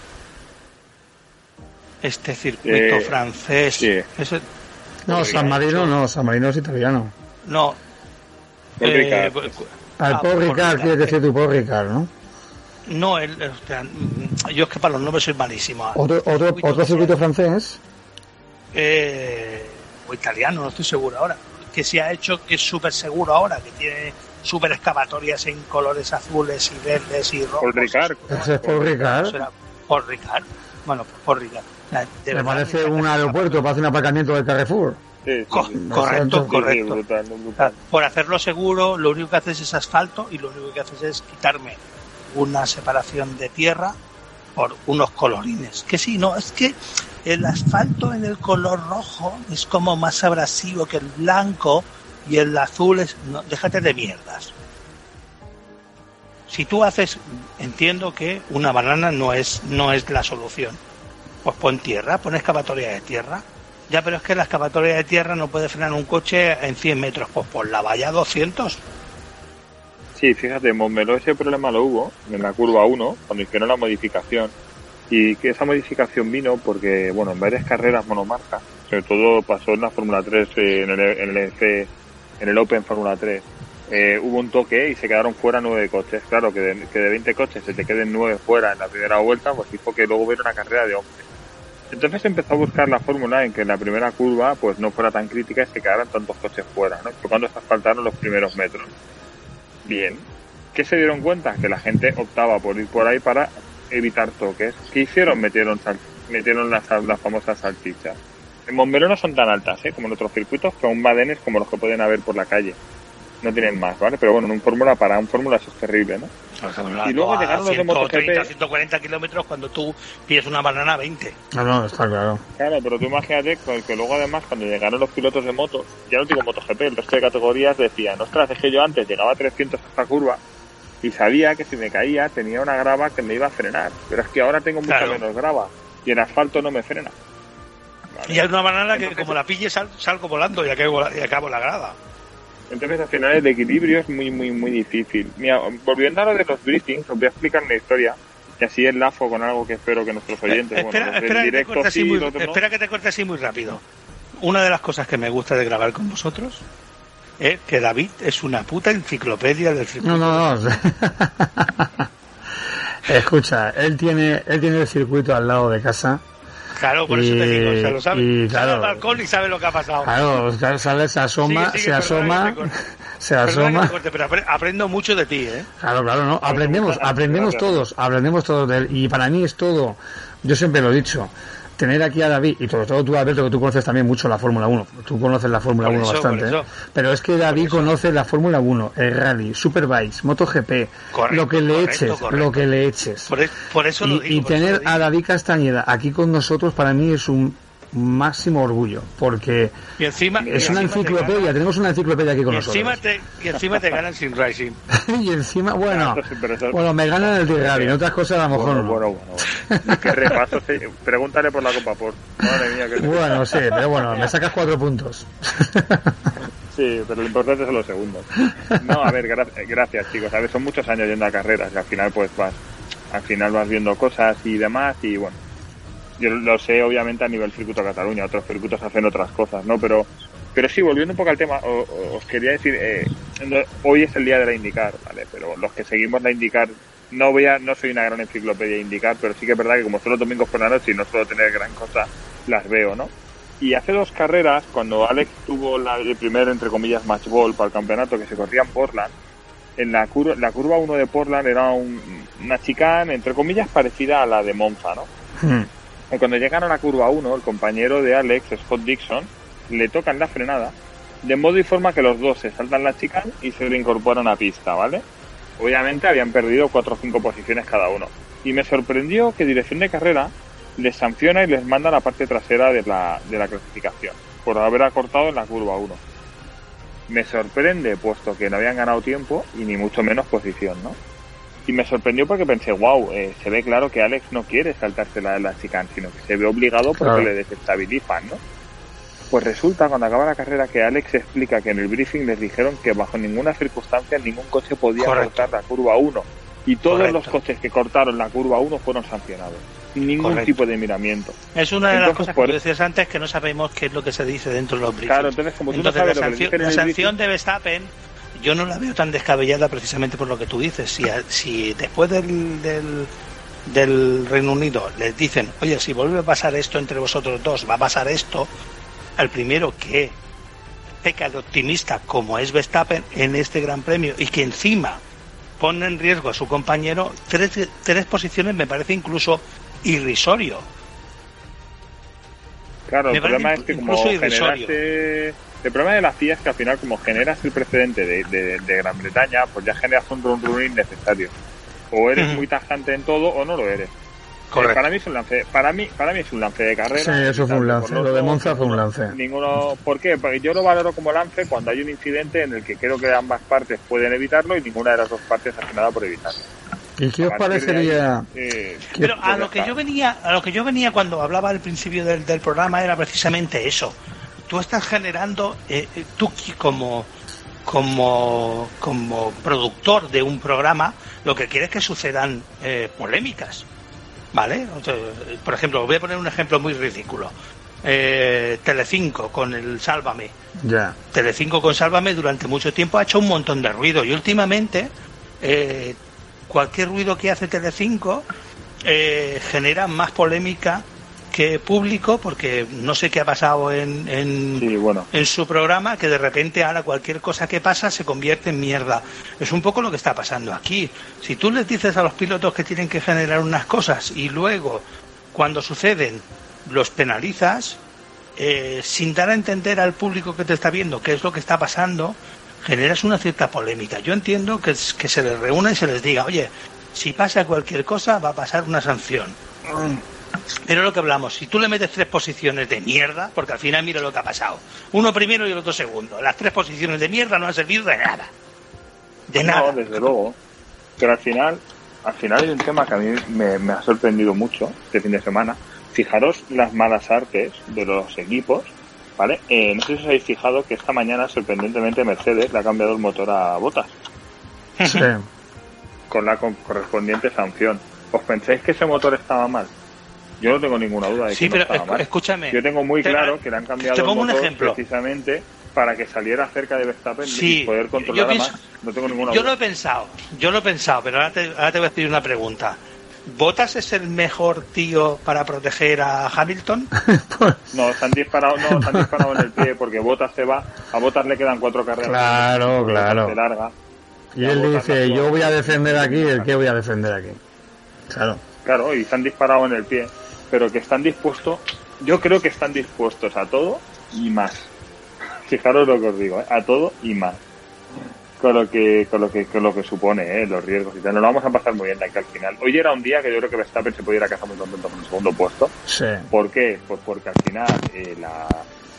Este circuito Eh, francés. sí. ese- No, San Marino no, San Marino es italiano. no. Eh, Al ah, Paul Paul Ricard, quieres decir tu Paul Ricard, ¿no? No, el, el- o sea, mm, yo es que para los nombres soy malísimo. Otro, otro, Circuito otro que circuito francés. eh, o italiano, no estoy seguro ahora, que se ha hecho que es súper seguro ahora, que tiene súper excavatorias en colores azules y verdes y rojos. Paul Ricard. Ese es Paul Ricard. Será Paul Ricard. Bueno, pues Paul Ricard. Me parece un aeropuerto, parece un aparcamiento de Carrefour. Sí, sí, Co- sí. correcto, correcto. Sí, brutal, O sea, brutal. por hacerlo seguro, lo único que haces es asfalto y lo único que haces es quitarme una separación de tierra por unos colorines. Que sí, no, es que el asfalto en el color rojo es como más abrasivo que el blanco y el azul es... No, déjate de mierdas. Si tú haces, entiendo que una banana no es, no es la solución. Pues pon tierra, pon excavatoria de tierra. Ya, pero es que la excavatoria de tierra no puede frenar un coche en 100 metros. Pues por la valla 200. Sí, fíjate, en Montmeló ese problema lo hubo en la curva 1, cuando hicieron la modificación. Y que esa modificación vino porque, bueno, en varias carreras monomarca, sobre todo pasó en la Fórmula 3, eh, en, el, en, F- en el Open Fórmula 3, eh, hubo un toque y se quedaron fuera nueve coches. Claro, que de, que de 20 coches se te queden nueve fuera en la primera vuelta, pues hizo que luego hubiera una carrera de 11. Entonces empezó a buscar la fórmula en que la primera curva pues no fuera tan crítica y se quedaran tantos coches fuera, ¿no? Fue cuando se asfaltaron los primeros metros. Bien. ¿Qué se dieron cuenta? Que la gente optaba por ir por ahí para evitar toques. ¿Qué hicieron? Metieron, metieron las, las famosas salchichas. En Montmeló no son tan altas, ¿eh? como en otros circuitos, son badenes como los que pueden haber por la calle. No tienen más, ¿vale? Pero bueno, en un fórmula, para un fórmula eso es terrible, ¿no? Y luego a llegaron los de 130, MotoGP. 140 kilómetros cuando tú pides una banana a 20. No, no, está claro. Claro, pero tú imagínate que, que luego además cuando llegaron los pilotos de motos, ya no digo MotoGP, el resto de categorías decían, ostras, es que yo antes llegaba a 300 a esta curva y sabía que si me caía tenía una grava que me iba a frenar, pero es que ahora tengo mucha Claro. menos grava y en asfalto no me frena. Vale. Y hay una banana que como la pilles sal- salgo volando y acabo, la- y acabo la grada. Entonces al final el equilibrio es muy, muy, muy difícil. Mira, volviendo a lo de los briefings, os voy a explicar una historia que así enlazo con algo que espero que nuestros oyentes, Eh, bueno, espera, espera, que te directo corte así sí, muy, los otros no. espera que te corte así muy rápido. Una de las cosas que me gusta de grabar con vosotros es que David es una puta enciclopedia del circuito. No, no, no. Escucha, él tiene, él tiene el circuito al lado de casa. Claro, por eso te digo, o sea, lo sabe. Y, Sale claro. al balcón y sabe lo que ha pasado. Claro, sale, se asoma, Sigue, sigue, se asoma, se asoma. corte, pero apre- aprendo mucho de ti, ¿eh? Claro, claro, no. Aprendemos, aprendemos todos, aprendemos todos de él. Y para mí es todo, yo siempre lo he dicho, tener aquí a David, y sobre todo tú, Alberto, que tú conoces también mucho la Fórmula 1. Tú conoces la Fórmula Por 1 eso, bastante, ¿eh? Pero es que David conoce la Fórmula 1, el Rally, Superbikes, MotoGP, Correcto, lo que le correcto, eches, correcto. lo que le eches. Por, e- por eso lo Y, digo. y por eso tener lo digo. a David Castañeda aquí con nosotros para mí es un máximo orgullo, porque encima, es una enciclopedia, tenemos una enciclopedia aquí con y nosotros. Encima te, y encima te ganan sin Racing. y encima, bueno, bueno, me ganan el Tirrari, en otras cosas a lo mejor bueno, Bueno, bueno, Qué repaso, pregúntale por la Copa por. Madre mía, qué Bueno, sí, pero bueno, me sacas cuatro puntos. Sí, pero lo importante son los segundos. No, a ver, gracias chicos. A ver, son muchos años yendo a carreras y al final pues vas, al final vas viendo cosas y demás y bueno, yo lo sé obviamente a nivel circuito Cataluña, otros circuitos hacen otras cosas, ¿no? Pero, pero sí, volviendo un poco al tema, os quería decir, eh, hoy es el día de la IndyCar, ¿vale? Pero los que seguimos la IndyCar, no voy a, no soy una gran enciclopedia IndyCar, pero sí que es verdad que como solo domingos por la noche y no suelo tener gran cosa, las veo, ¿no? Y hace dos carreras, cuando Alex tuvo la, el primer, entre comillas, match ball para el campeonato que se corría en Portland, en la curva, la curva 1 de Portland era una chicane, entre comillas, parecida a la de Monza, ¿no? Hmm. Y cuando llegan a la curva 1, el compañero de Alex, Scott Dixon, le tocan la frenada, de modo y forma que los dos se saltan la chicane y se reincorporan a pista, ¿vale? Obviamente habían perdido 4 o 5 posiciones cada uno. Y me sorprendió que dirección de carrera les sanciona y les manda a la parte trasera de la, de la clasificación por haber acortado en la curva 1. Me sorprende, puesto que no habían ganado tiempo y ni mucho menos posición, ¿no? Y me sorprendió porque pensé, wow, eh, se ve claro que Alex no quiere saltarse la, la chicane, sino que se ve obligado porque le desestabilizan, ¿no? Pues resulta, cuando acaba la carrera, que Alex explica que en el briefing les dijeron que bajo ninguna circunstancia ningún coche podía cortar la curva 1. Y todos los coches que cortaron la curva 1 fueron sancionados ningún tipo de miramiento. Es una de las cosas que decías antes que no sabemos qué es lo que se dice dentro de los briefings. Claro, entonces como tú no sabes la, sanción, de Verstappen yo no la veo tan descabellada precisamente por lo que tú dices. Si, si después del, del, Reino Unido les dicen, oye, si vuelve a pasar esto entre vosotros dos, va a pasar esto, al primero que peca de optimista como es Verstappen en este Gran Premio y que encima pone en riesgo a su compañero, tres, tres posiciones me parece incluso irrisorio. Claro, el problema es que como generaste... El problema de la FIA es que al final como generas el precedente de, Gran Bretaña, pues ya generas un run run innecesario. O eres muy tajante en todo o no lo eres. Eh, para mí es un lance, para mí, para mí es un lance de carrera. Sí, eso fue un lance. Lo de Monza fue un lance. Ninguno, ¿por qué? Porque yo lo valoro como lance cuando hay un incidente en el que creo que ambas partes pueden evitarlo y ninguna de las dos partes hace nada por evitarlo. ¿Y qué os parecería? Eh, Pero a lo que yo venía, a lo que yo venía cuando hablaba al principio del, programa era precisamente eso. Tú estás generando, eh, eh, tú como como como productor de un programa, lo que quieres que sucedan polémicas, ¿vale? por ejemplo, voy a poner un ejemplo muy ridículo. Eh, Telecinco con el Sálvame. Ya. Telecinco con Sálvame durante mucho tiempo ha hecho un montón de ruido y últimamente eh, cualquier ruido que hace Telecinco eh, genera más polémica que público, porque no sé qué ha pasado en, en, su programa, que de repente ahora cualquier cosa que pasa se convierte en mierda. Es un poco lo que está pasando aquí. Si tú les dices a los pilotos que tienen que generar unas cosas y luego, cuando suceden, los penalizas, eh, sin dar a entender al público que te está viendo qué es lo que está pasando, generas una cierta polémica. Yo entiendo que, que se les reúna y se les diga, oye, si pasa cualquier cosa va a pasar una sanción. Pero lo que hablamos, si tú le metes tres posiciones de mierda, porque al final mira lo que ha pasado. Uno primero y el otro segundo. Las tres posiciones de mierda no han servido de nada. De nada. No, desde luego. Pero al final, al final hay un tema que a mí me, ha sorprendido mucho este fin de semana. Fijaros las malas artes de los equipos ¿vale? Eh, no sé si os habéis fijado que esta mañana, sorprendentemente, Mercedes le ha cambiado el motor a botas. Sí. Con la correspondiente sanción. ¿Os pensáis que ese motor estaba mal? Yo no tengo ninguna duda de que sí, pero estaba mal. escúchame. Yo tengo muy claro que le han cambiado el motor precisamente para que saliera cerca de Verstappen y poder controlar más. No tengo ninguna yo duda. lo he pensado, yo lo he pensado, pero ahora te, ahora te voy a pedir una pregunta. ¿Botas es el mejor tío para proteger a Hamilton? no, se han disparado, no, se han disparado en el pie porque Botas se va, a Botas le quedan cuatro carreras. Claro, claro. Larga, y, él dice, yo voy a defender aquí, ¿el qué voy a defender aquí? Claro. Claro, y se han disparado en el pie, pero que están dispuestos, yo creo que están dispuestos a todo y más. Fijaros lo que os digo, ¿eh? a todo y más con lo que con lo que con lo que supone ¿eh? los riesgos y tal. Nos lo vamos a pasar muy bien de aquí al final. Hoy era un día que yo creo que Verstappen se pudiera casar muy contento con el segundo puesto. Sí. ¿Por qué? Pues porque al final eh, la,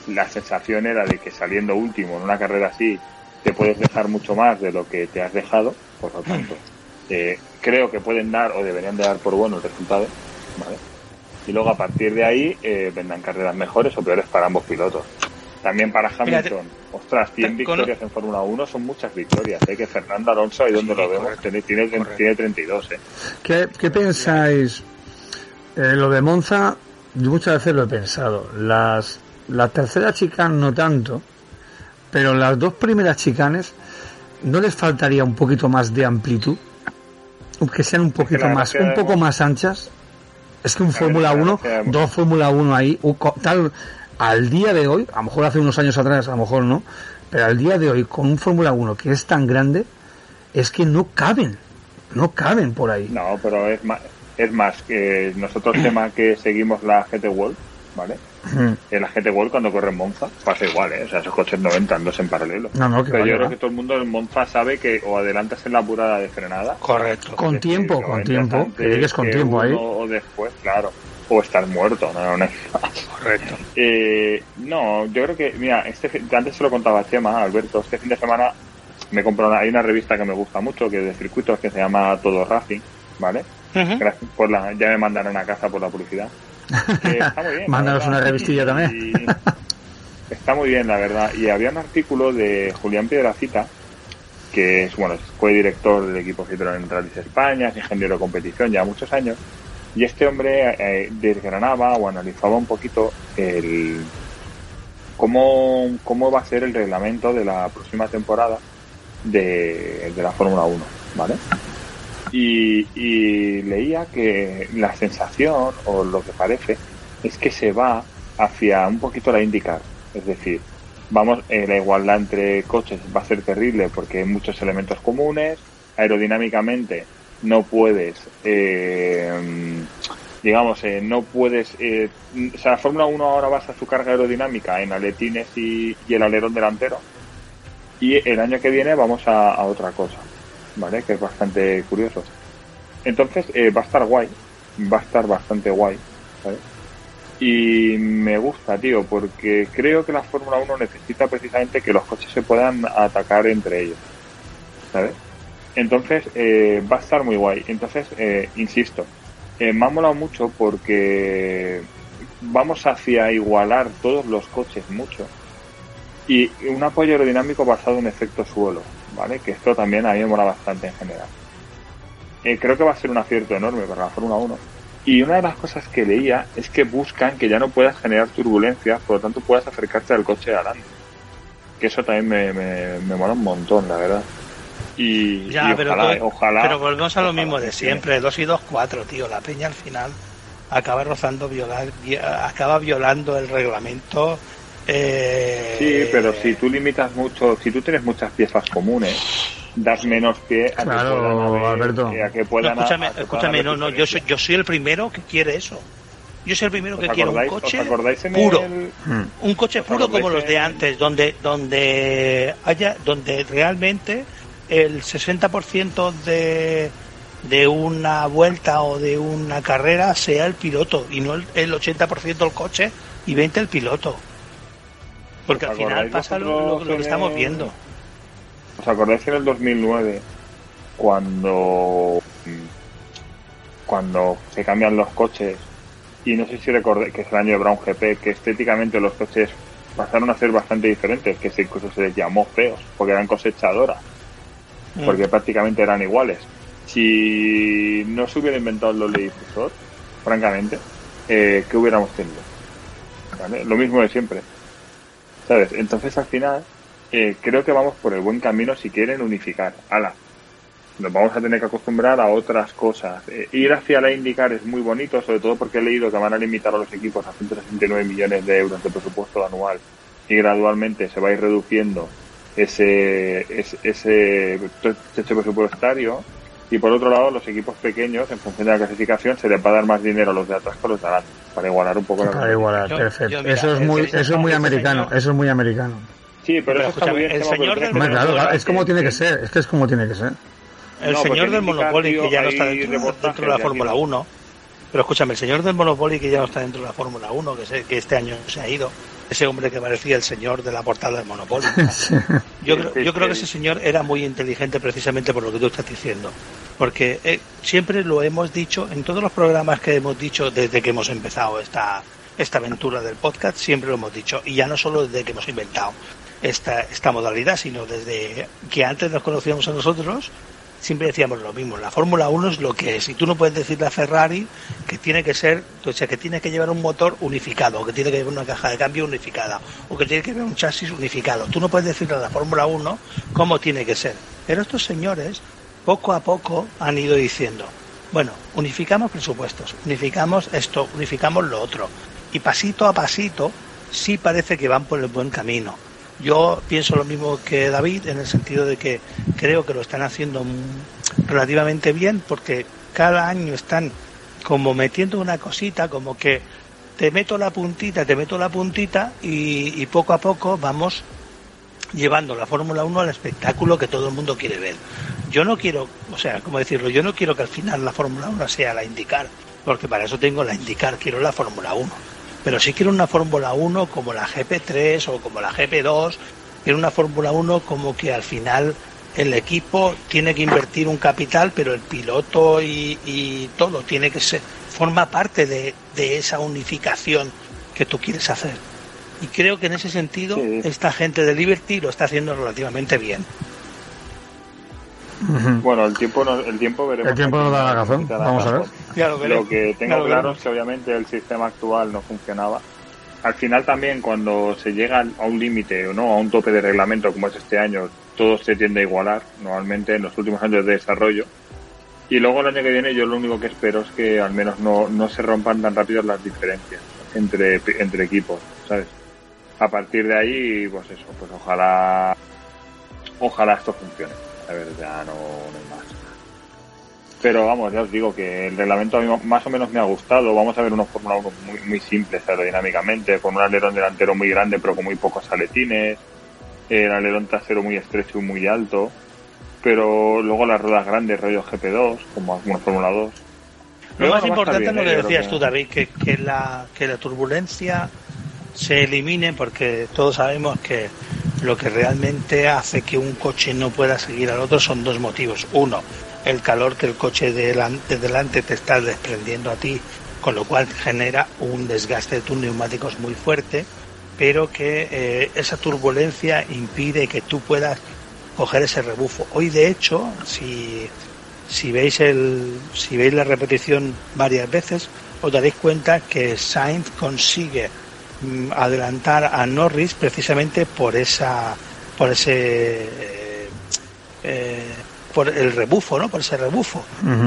la sensación era de que saliendo último en una carrera así te puedes dejar mucho más de lo que te has dejado, por lo tanto. Eh, creo que pueden dar o deberían de dar por bueno el resultado, ¿vale? Y luego a partir de ahí eh, vendrán carreras mejores o peores para ambos pilotos. También para Hamilton, ostras, 100 victorias en Fórmula 1 son muchas victorias. Hay que Fernando Alonso, ahí donde lo vemos, tiene, tiene, tiene 32. ¿eh? ¿Qué, qué pensáis? Eh, lo de Monza, yo muchas veces lo he pensado. Las, la tercera chicane no tanto, pero las dos primeras chicanes, ¿no les faltaría un poquito más de amplitud? Que sean un poquito más, un poco más anchas. Es que un Fórmula 1, dos Fórmula 1 ahí, tal, al día de hoy, a lo mejor hace unos años atrás, a lo mejor no, pero al día de hoy, con un Fórmula 1 que es tan grande, es que no caben, no caben por ahí. No, pero es más, es más que nosotros tema que seguimos la GT World, ¿vale? En la GT World cuando corre en Monza pasa igual, ¿eh? O sea, esos coches no entran dos en paralelo. No, no, que Pero yo creo que todo el mundo en Monza sabe que o adelantas en la apurada de frenada. Correcto. Con tiempo, con tiempo, antes que llegues con tiempo ahí. O después, claro. O estar muerto, no, no, no. Correcto. Eh, no, yo creo que, mira, este, fin- antes se lo contaba a Chema, Alberto, este fin de semana me compré una, hay una revista que me gusta mucho, que es de circuitos, que se llama Todo Racing, ¿vale? Gracias por la, ya me mandarán a casa por la publicidad. Que está muy bien. la Mándanos una revistilla Y- también. Está muy bien, la verdad. Y había un artículo de Julián Piedracita, que es, bueno, fue director del equipo Citroën Rallys España, es ingeniero de competición ya muchos años. Y este hombre eh, desgranaba o analizaba un poquito el cómo, cómo va a ser el reglamento de la próxima temporada de, de la Fórmula 1, ¿vale? Y, leía que la sensación, o lo que parece, es que se va hacia un poquito la IndyCar. Es decir, vamos, eh, la igualdad entre coches va a ser terrible porque hay muchos elementos comunes, aerodinámicamente no puedes, eh, digamos, eh, no puedes, eh, o sea, la Fórmula 1 ahora basa su carga aerodinámica en aletines y, el alerón delantero. Y el año que viene vamos a otra cosa, ¿vale? Que es bastante curioso. Entonces, eh, va a estar guay, va a estar bastante guay. Y me gusta, tío, porque creo que la Fórmula 1 necesita precisamente que los coches se puedan atacar entre ellos, ¿sabes? Entonces, eh, va a estar muy guay. Entonces, eh, insisto, eh, me ha molado mucho porque vamos hacia igualar todos los coches mucho y un apoyo aerodinámico basado en efecto suelo, ¿vale? Que esto también a mí me mola bastante en general. Eh, creo que va a ser un acierto enorme para la Fórmula 1. Y una de las cosas que leía es que buscan que ya no puedas generar turbulencias, por lo tanto puedas acercarte al coche de adelante. Que eso también me, me, me mola un montón, la verdad. Y, Ya, y pero, ojalá, pero volvemos a lo mismo de siempre, 2 y 2, 4, tío. La peña al final acaba rozando, violar, vi- acaba violando el reglamento. Eh, Sí, pero si tú limitas mucho, si tú tienes muchas piezas comunes, das menos pie a Claro, que puedan haber- Alberto. a que No, puedan escúchame, no, no, yo soy, yo soy el primero que quiere eso. Yo soy el primero ¿Os que quiere un coche puro. el- Mm. un coche ¿Os puro como los de antes, donde donde haya donde realmente el 60% de de una vuelta o de una carrera sea el piloto y no el, el 80% el coche y 20 el piloto. Porque ¿Os al final pasa lo, vosotros lo- lo que estamos viendo. ¿Os acordáis que en el 2009, cuando, cuando se cambian los coches, y no sé si recordáis que es el año de Brown GP, que estéticamente los coches pasaron a ser bastante diferentes, que se, incluso se les llamó feos, porque eran cosechadoras, Mm. porque prácticamente eran iguales. Si no se hubiera inventado el doble difusor, francamente, eh, ¿qué hubiéramos tenido? ¿Vale? Lo mismo de siempre. Entonces al final eh, creo que vamos por el buen camino si quieren unificar. Ala, nos vamos a tener que acostumbrar a otras cosas. Eh, ir hacia la indicar es muy bonito, sobre todo porque he leído que van a limitar a los equipos a 169 millones de euros de presupuesto anual y gradualmente se va a ir reduciendo ese, ese, ese techo presupuestario. Y por otro lado, los equipos pequeños, en función de la clasificación, se les va a dar más dinero a los de atrás que a los de adelante, para igualar un poco la Para igualar, Yo- perfecto. yo, mira, eso es muy, eso es muy americano, señor- eso es muy americano. Sí, pero, el señor del claro, es como tiene que ser, es que es como tiene que ser. El señor del Monopoly, que ya no está dentro, dentro de la Fórmula 1, pero escúchame, el señor del Monopoly, que ya no está dentro de la Fórmula 1, que, que este año se ha ido, ese hombre que parecía el señor de la portada del Monopoly. Yo, creo, yo creo que ese señor era muy inteligente precisamente por lo que tú estás diciendo. Porque eh, siempre lo hemos dicho en todos los programas que hemos dicho desde que hemos empezado esta, esta aventura del podcast, siempre lo hemos dicho. Y ya no solo desde que hemos inventado esta, esta modalidad, sino desde que antes nos conocíamos a nosotros, siempre decíamos lo mismo. La Fórmula 1 es lo que es. Y tú no puedes decirle a Ferrari que tiene que ser, o sea, que tiene que llevar un motor unificado, o que tiene que llevar una caja de cambio unificada, o que tiene que llevar un chasis unificado. Tú no puedes decirle a la Fórmula 1 cómo tiene que ser. Pero estos señores, poco a poco, han ido diciendo, bueno, unificamos presupuestos, unificamos esto, unificamos lo otro. Y pasito a pasito, sí parece que van por el buen camino yo pienso lo mismo que David en el sentido de que creo que lo están haciendo relativamente bien porque cada año están como metiendo una cosita, como que te meto la puntita, te meto la puntita y, poco a poco vamos llevando la Fórmula 1 al espectáculo que todo el mundo quiere ver. Yo no quiero, o sea, como decirlo, yo no quiero que al final la Fórmula 1 sea la indicar, porque para eso tengo la indicar, quiero la Fórmula 1 pero si quiero una Fórmula 1 como la GP3 o como la GP2, quiero una Fórmula 1 como que al final el equipo tiene que invertir un capital, pero el piloto y, todo tiene que ser, forma parte de, esa unificación que tú quieres hacer. Y creo que en ese sentido esta gente de Liberty lo está haciendo relativamente bien. Bueno, el tiempo, el tiempo veremos. El tiempo nos da la razón. Vamos a ver. lo, que tengo claro es que obviamente el sistema actual no funcionaba. Al final también cuando se llega a un límite o no, a un tope de reglamento como es este año, todo se tiende a igualar normalmente en los últimos años de desarrollo. Y luego el año que viene yo lo único que espero es que al menos no, no se rompan tan rápido las diferencias entre, entre equipos, ¿sabes? A partir de ahí, pues eso, pues ojalá, ojalá esto funcione a ver, ya no, hay más. Pero vamos, ya os digo que el reglamento a mí más o menos me ha gustado. Vamos a ver unos Fórmula 1 muy, muy simples aerodinámicamente, con un alerón delantero muy grande pero con muy pocos aletines, el alerón trasero muy estrecho y muy alto, pero luego las ruedas grandes, rollo GP2, como algunos Fórmula 2. Lo más importante es lo que ¿eh? decías tú, David, que, que, la, que la turbulencia se elimine porque todos sabemos que lo que realmente hace que un coche no pueda seguir al otro son dos motivos. Uno, el calor que el coche de delante, te está desprendiendo a ti, con lo cual genera un desgaste de tus neumáticos muy fuerte, pero que eh, esa turbulencia impide que tú puedas coger ese rebufo. Hoy, de hecho, si, si, veis el, si veis la repetición varias veces, os daréis cuenta que Sainz consigue adelantar a Norris precisamente por esa por ese eh, eh, por el rebufo no por ese rebufo.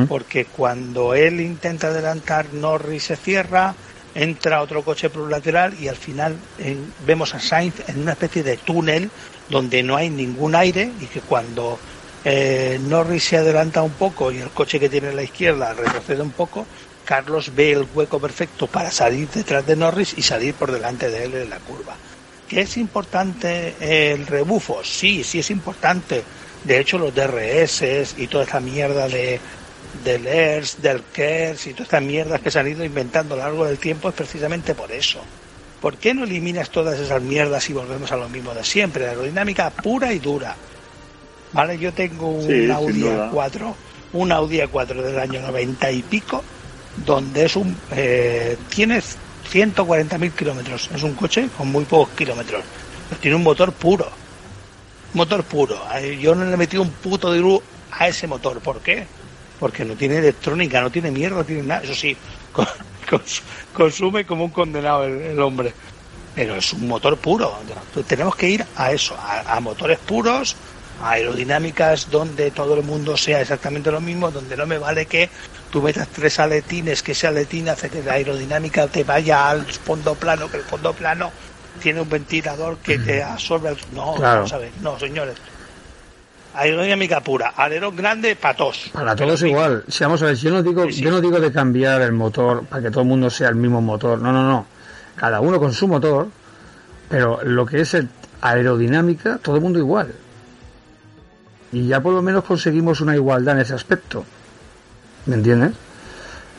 Porque cuando él intenta adelantar Norris se cierra entra otro coche por un lateral y al final vemos a Sainz en una especie de túnel donde no hay ningún aire y que cuando eh, Norris se adelanta un poco y el coche que tiene a la izquierda retrocede un poco Carlos ve el hueco perfecto para salir detrás de Norris y salir por delante de él en la curva. ¿Que es importante el rebufo? Sí, sí es importante. De hecho, los DRS y toda esta mierda de del ERS, del KERS y todas estas mierdas que se han ido inventando a lo largo del tiempo es precisamente por eso. ¿Por qué no eliminas todas esas mierdas y volvemos a lo mismo de siempre? Aerodinámica pura y dura. Vale, yo tengo un Audi A4, un Audi A4 del año 90 y pico donde es un eh, tiene 140.000 kilómetros. Es un coche con muy pocos kilómetros. tiene un motor puro. Motor puro. Yo no le he metido un puto de luz a ese motor. ¿Por qué? Porque no tiene electrónica, no tiene mierda, no tiene nada. Eso sí, consume como un condenado el, hombre. Pero es un motor puro. tenemos que ir a eso, a motores puros, aerodinámicas donde todo el mundo sea exactamente lo mismo, donde no me vale que tú metas tres aletines, que ese aletín hace que la aerodinámica te vaya al fondo plano, que el fondo plano tiene un ventilador que te absorbe. No, no, ¿sabes? No, señores. Aerodinámica pura, alerón grande para todos. Para todos igual. Si vamos a ver, yo no digo, yo no digo de cambiar el motor para que todo el mundo sea el mismo motor. No, no, no. Cada uno con su motor, pero lo que es el aerodinámica, todo el mundo igual. Y ya por lo menos conseguimos una igualdad en ese aspecto. ¿Me entiendes?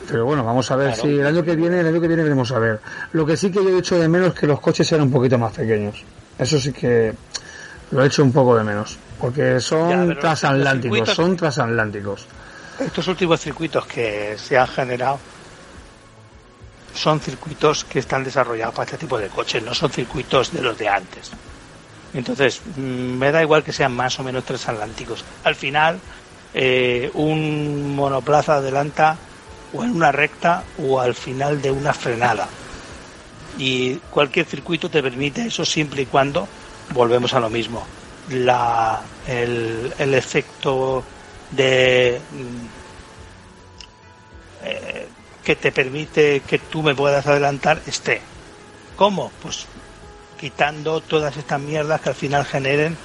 Pero bueno, vamos a ver si el año que viene, el año que viene veremos a ver. Lo que sí que yo he hecho de menos es que los coches sean un poquito más pequeños. Eso sí que lo he hecho un poco de menos. Porque son transatlánticos, son transatlánticos. Estos últimos circuitos que se han generado son circuitos que están desarrollados para este tipo de coches, no son circuitos de los de antes. Entonces, mm, me da igual que sean más o menos transatlánticos. Al final, eh, un monoplaza adelanta o en una recta o al final de una frenada. Y cualquier circuito te permite eso siempre y cuando volvemos a lo mismo. La, el, efecto de mm, eh, que te permite que tú me puedas adelantar esté. ¿Cómo? Pues quitando todas estas mierdas que al final generen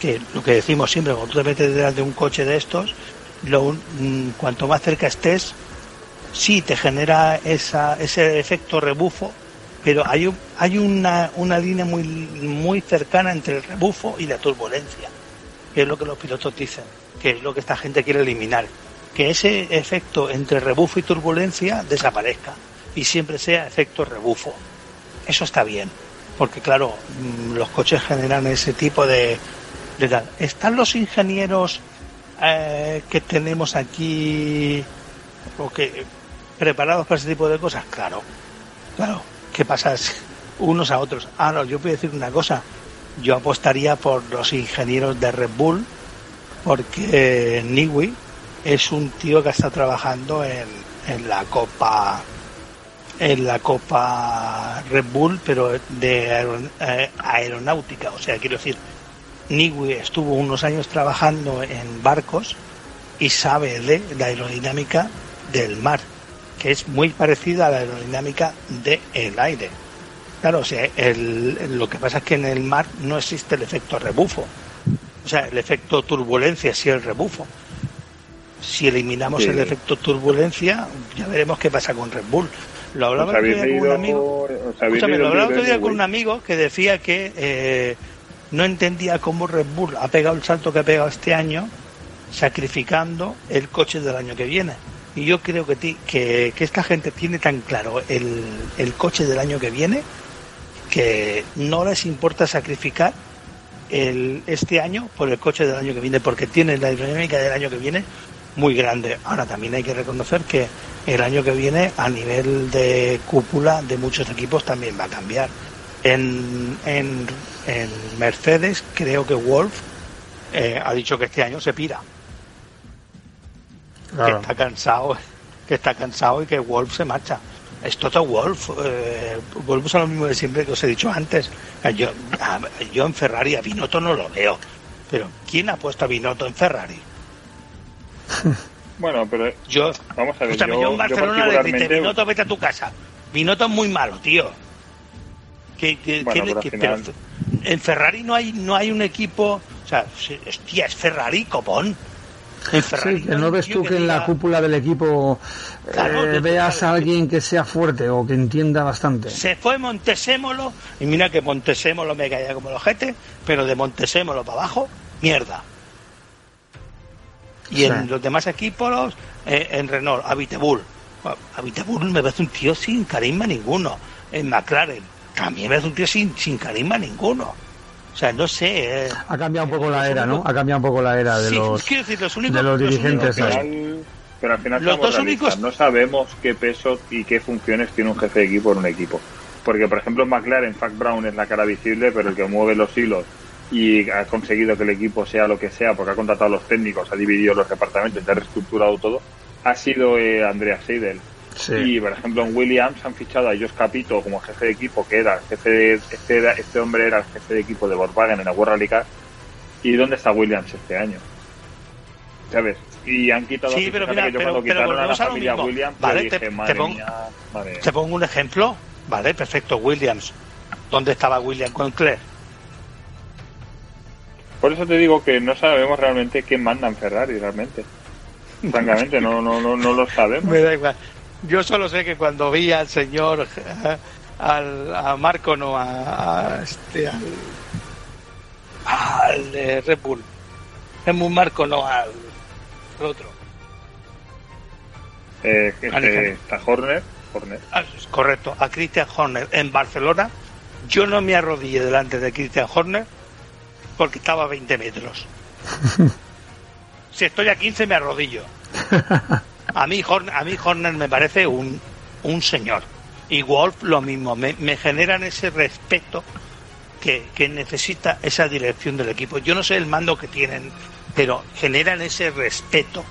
que lo que decimos siempre, cuando tú te metes detrás de un coche de estos, mm, cuanto más cerca estés, sí te genera esa, ese efecto rebufo, pero hay, un, hay una, una línea muy, muy cercana entre el rebufo y la turbulencia, que es lo que los pilotos dicen, que es lo que esta gente quiere eliminar que ese efecto entre rebufo y turbulencia desaparezca y siempre sea efecto rebufo. Eso está bien, porque claro, mm, los coches generan ese tipo de, tal. ¿Están los ingenieros eh, que tenemos aquí preparados para ese tipo de cosas? Claro, claro. ¿Qué pasa unos a otros? Ah, no, yo a decir una cosa. Yo apostaría por los ingenieros de Red Bull, porque eh, es un tío que está trabajando en, en la Copa en la Copa Red Bull, pero de eh, aeronáutica. O sea, quiero decir, Niwi estuvo unos años trabajando en barcos y sabe de la aerodinámica del mar, que es muy parecida a la aerodinámica del aire. Claro, o sea, el, lo que pasa es que en el mar no existe el efecto rebufo. O sea, el efecto turbulencia sí el rebufo. Si eliminamos el efecto turbulencia, ya veremos qué pasa con Red Bull. Lo hablaba otro día con un amigo. lo hablaba otro día con un amigo que decía que eh, no entendía cómo Red Bull ha pegado el salto que ha pegado este año, sacrificando el coche del año que viene. Y yo creo que, que, esta gente tiene tan claro el, el coche del año que viene que no les importa sacrificar el, este año por el coche del año que viene, porque tienen la dinámica del año que viene muy grande. Ahora también hay que reconocer que el año que viene a nivel de cúpula de muchos equipos también va a cambiar. En, en, en Mercedes creo que Wolf eh, ha dicho que este año se pira. Que está cansado, que está cansado y que Wolf se marcha. Es Toto Wolf, eh, volvemos a lo mismo de siempre que os he dicho antes. Yo, yo en Ferrari a Binotto no lo veo, pero ¿quién ha puesto a Binotto en Ferrari? Bueno, pero yo, vamos a ver, yo, en Barcelona le dije, Binotto, vete a tu casa. Binotto es muy malo, tío. Que, en Ferrari no hay no hay un equipo, o sea, hostia, es Ferrari, copón. En Ferrari sí, que no ves tú que, en la cúpula del equipo eh, veas a alguien que sea fuerte o que entienda bastante. Se fue Montesémolo, y mira que Montesémolo me caía como los jetes, pero de Montesémolo para abajo, mierda. Y en los demás equipos, eh, en Renault, Avitebull. Avitebull me parece un tío sin carisma ninguno. En McLaren también me parece un tío sin, sin carisma ninguno. O sea, no sé. Eh, ha cambiado un poco la era, ¿no? Ha cambiado un poco la era de los, de los dirigentes. pero al final los dos únicos... no sabemos qué peso y qué funciones tiene un jefe de equipo en un equipo. Porque, por ejemplo, en McLaren, Fac Brown es la cara visible, pero el que mueve los hilos y ha conseguido que el equipo sea lo que sea, porque ha contratado a los técnicos, ha dividido los departamentos, ha reestructurado todo, ha sido eh, Andrea Seidel. Y, por ejemplo, en Williams han fichado a Josh Capito como jefe de equipo, que era jefe de, este, este hombre era el jefe de equipo de Volkswagen en la World Rally Car. ¿Y dónde está Williams este año? ¿Sabes? Y han quitado sí, pero mira, pero, pero a la familia Williams, vale, te, pongo, te pongo un ejemplo, vale, perfecto, Williams. ¿Dónde estaba Williams con Claire? Por eso te digo que no sabemos realmente quién manda en Ferrari realmente. Francamente, no, no, no, no lo sabemos. Me da igual. Yo solo sé que cuando vi al señor, eh, al, a Marco, no, a, este, al de Red Bull. Helmut Marco no, al, otro. Eh, este, está Horner. Horner. Ah, correcto, a Christian Horner en Barcelona. Yo no me arrodillé delante de Christian Horner porque estaba a 20 metros. si estoy a 15 me arrodillo. A mí, Horner, a mí Horner me parece un, un señor. Y Wolf lo mismo, me, me generan ese respeto que, que, necesita esa dirección del equipo. Yo no sé el mando que tienen, pero generan ese respeto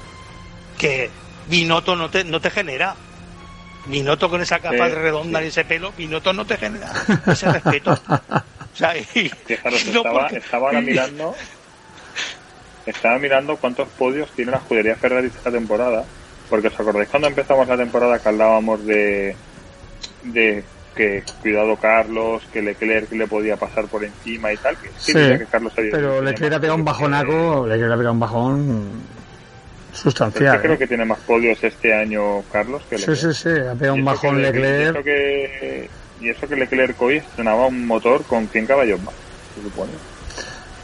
que Binotto no te, no te genera. Binotto con esa capa de redonda y ese pelo, Binotto no te genera ese respeto. O sea, y, estaba, estaba ahora mirando estaba mirando cuántos podios tiene la escudería Ferrari esta temporada porque os acordáis cuando empezamos la temporada que hablábamos de, de que cuidado Carlos, que Leclerc le podía pasar por encima y tal. Que sí, que Carlos pero Leclerc ha pegado un bajonaco, Leclerc ha pegado un bajón sustancial. Yo creo ¿eh? que tiene más podios este año Carlos que Leclerc. Sí, sí, sí, ha pegado un bajón Leclerc. Y eso, que, y eso que Leclerc hoy estrenaba un motor con 100 caballos más, se supone.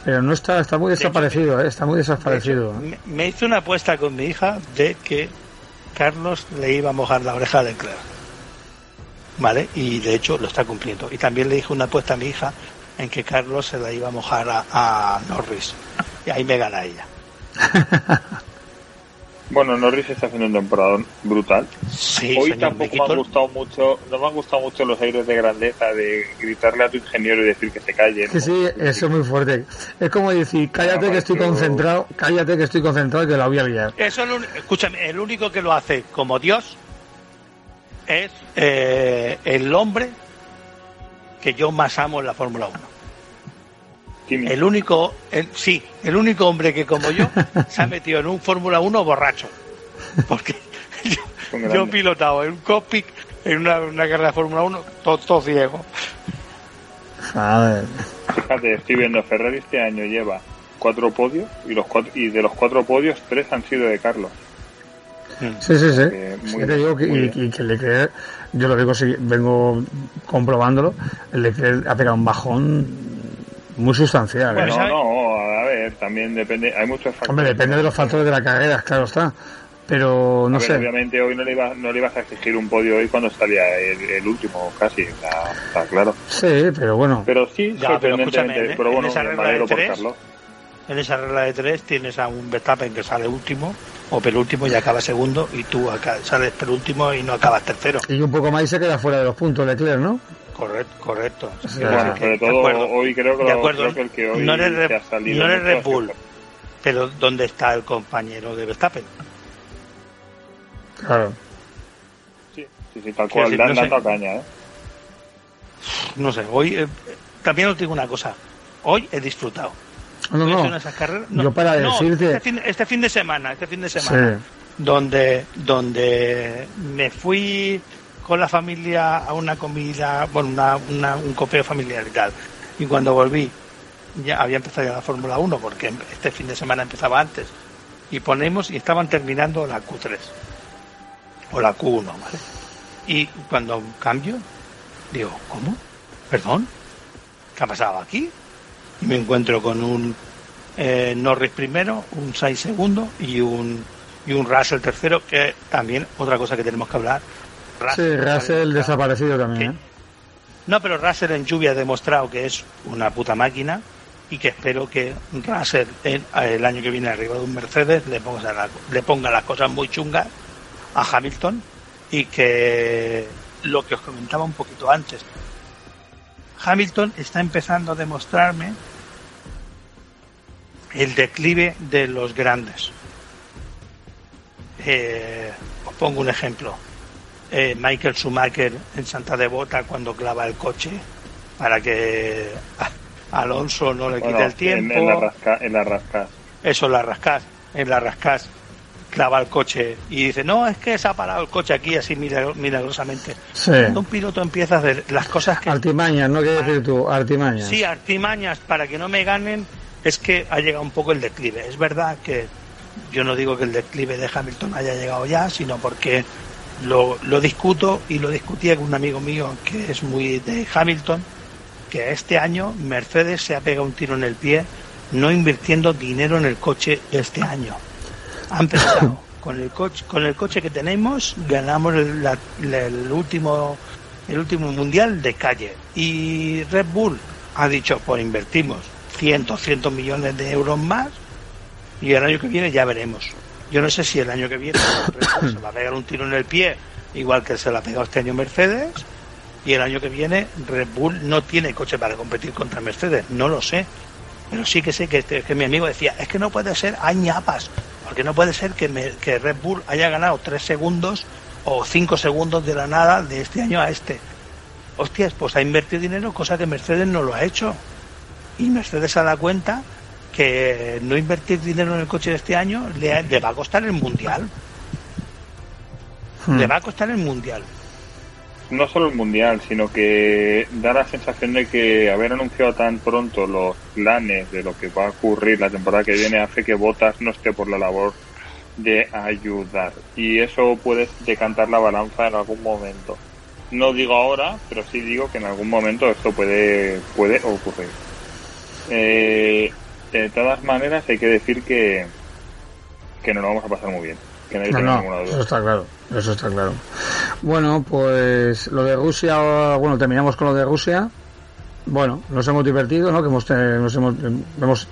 Pero no está, está muy desaparecido, ¿eh? está muy desaparecido. me hice una apuesta con mi hija de que Carlos le iba a mojar la oreja de Leclerc. ¿Vale? Y de hecho lo está cumpliendo. Y también le dije una apuesta a mi hija en que Carlos se la iba a mojar a, Norris. Y ahí me gana ella. Bueno, Norris está haciendo un temporada brutal. Sí, Hoy tampoco me, ha gustado mucho, no me han gustado mucho los aires de grandeza de gritarle a tu ingeniero y decir que se calle. Sí, sí, eso es muy fuerte. Es como decir, cállate que estoy concentrado, cállate que estoy concentrado y que la voy a liar. Eso escúchame, el único que lo hace como Dios es eh, el hombre que yo más amo en la Fórmula 1. El único, sí, el único hombre que como yo se ha metido en un Fórmula 1 borracho. Porque yo, he pilotado en un cockpit, en una, carrera de Fórmula 1, todo, ciego. A ver. Fíjate, estoy viendo, Ferrari este año lleva cuatro podios y, los cuatro, y de los cuatro podios, tres han sido de Carlos. Sí, sí, sí. digo que, y, que Leclerc, yo lo digo, vengo comprobándolo, el Leclerc ha pegado un bajón muy sustancial. Bueno, ¿eh? no, a ver, también depende, hay muchos factores. Hombre, depende de los factores de la carrera, claro está. Pero no sé. obviamente hoy no le, iba, no le ibas a exigir un podio hoy cuando salía el, último, casi, está, claro. Sí, pero bueno. Pero sí, ya, pero, escúchame, pero bueno, en esa regla de tres, en esa regla de tres tienes a un Verstappen que sale último o penúltimo y acaba segundo y tú acá sales penúltimo y no acabas tercero. Y un poco más y se queda fuera de los puntos Leclerc, ¿no? Correcto, correcto. bueno, sobre todo hoy creo que, creo que el que hoy no eres, ha salido no eres Red Bull, pero ¿dónde está el compañero de Verstappen? Claro. Sí, sí, sí tal cual, dan no dando caña, ¿eh? No sé, hoy eh, también os digo una cosa. Hoy he disfrutado. No, no, no. Yo para decirte... Este fin, este fin, de semana, este fin de semana, donde, donde me fui con la familia a una comida, bueno, una, un copeo familiar y tal. Y cuando volví, ya había empezado ya la Fórmula 1, porque este fin de semana empezaba antes. Y ponemos y estaban terminando la Q3 o la Q1, ¿vale? Y cuando cambio, digo, ¿cómo? ¿Perdón? ¿Qué ha pasado aquí? Y me encuentro con un eh, Norris primero, un Sainz segundo y un, y un Russell tercero, que también otra cosa que tenemos que hablar sí, Russell desaparecido también. ¿eh? No, pero Russell en lluvia ha demostrado que es una puta máquina y que espero que Russell el, año que viene arriba de un Mercedes le ponga, le ponga las cosas muy chungas a Hamilton y que lo que os comentaba un poquito antes. Hamilton está empezando a demostrarme el declive de los grandes. Eh, os pongo un ejemplo. Eh, Michael Schumacher en Santa Devota cuando clava el coche para que Alonso no le quite el tiempo. En, la rasca, en la rascas. Eso, la rascas. En la rascas clava el coche y dice, no, es que se ha parado el coche aquí así milagrosamente. Cuando un piloto empieza a hacer las cosas que... Artimañas, ¿no quieres decir tú? Artimañas. Sí, artimañas para que no me ganen es que ha llegado un poco el declive. Es verdad que yo no digo que el declive de Hamilton haya llegado ya, sino porque lo, lo discuto y lo discutía con un amigo mío que es muy de Hamilton, que este año Mercedes se ha pegado un tiro en el pie no invirtiendo dinero en el coche este año. Han pensado, con el coche, con el coche que tenemos ganamos el, el último el último mundial de calle y Red Bull ha dicho pues invertimos cientos cientos millones de euros más y el año que viene ya veremos yo no sé si el año que viene se va a pegar un tiro en el pie igual que se la ha pegado este año Mercedes y el año que viene Red Bull no tiene coche para competir contra Mercedes no lo sé pero sí que sé que, que mi amigo decía es que no puede ser añapas porque no puede ser que, que Red Bull haya ganado tres segundos o cinco segundos de la nada de este año a este. Hostias, pues ha invertido dinero, cosa que Mercedes no lo ha hecho. Y Mercedes se da cuenta que no invertir dinero en el coche de este año le, va a costar el mundial. Hmm. Le va a costar el mundial. No solo el mundial, sino que da la sensación de que haber anunciado tan pronto los planes de lo que va a ocurrir la temporada que viene hace que Botas no esté por la labor de ayudar y eso puede decantar la balanza en algún momento. No digo ahora, pero sí digo que en algún momento esto puede, puede ocurrir. Eh, de todas maneras hay que decir que, que no lo vamos a pasar muy bien. Que Eso está claro, eso está claro. Bueno, pues lo de Rusia, bueno, terminamos con lo de Rusia. Bueno, nos hemos divertido, ¿no? Que hemos, nos hemos, hemos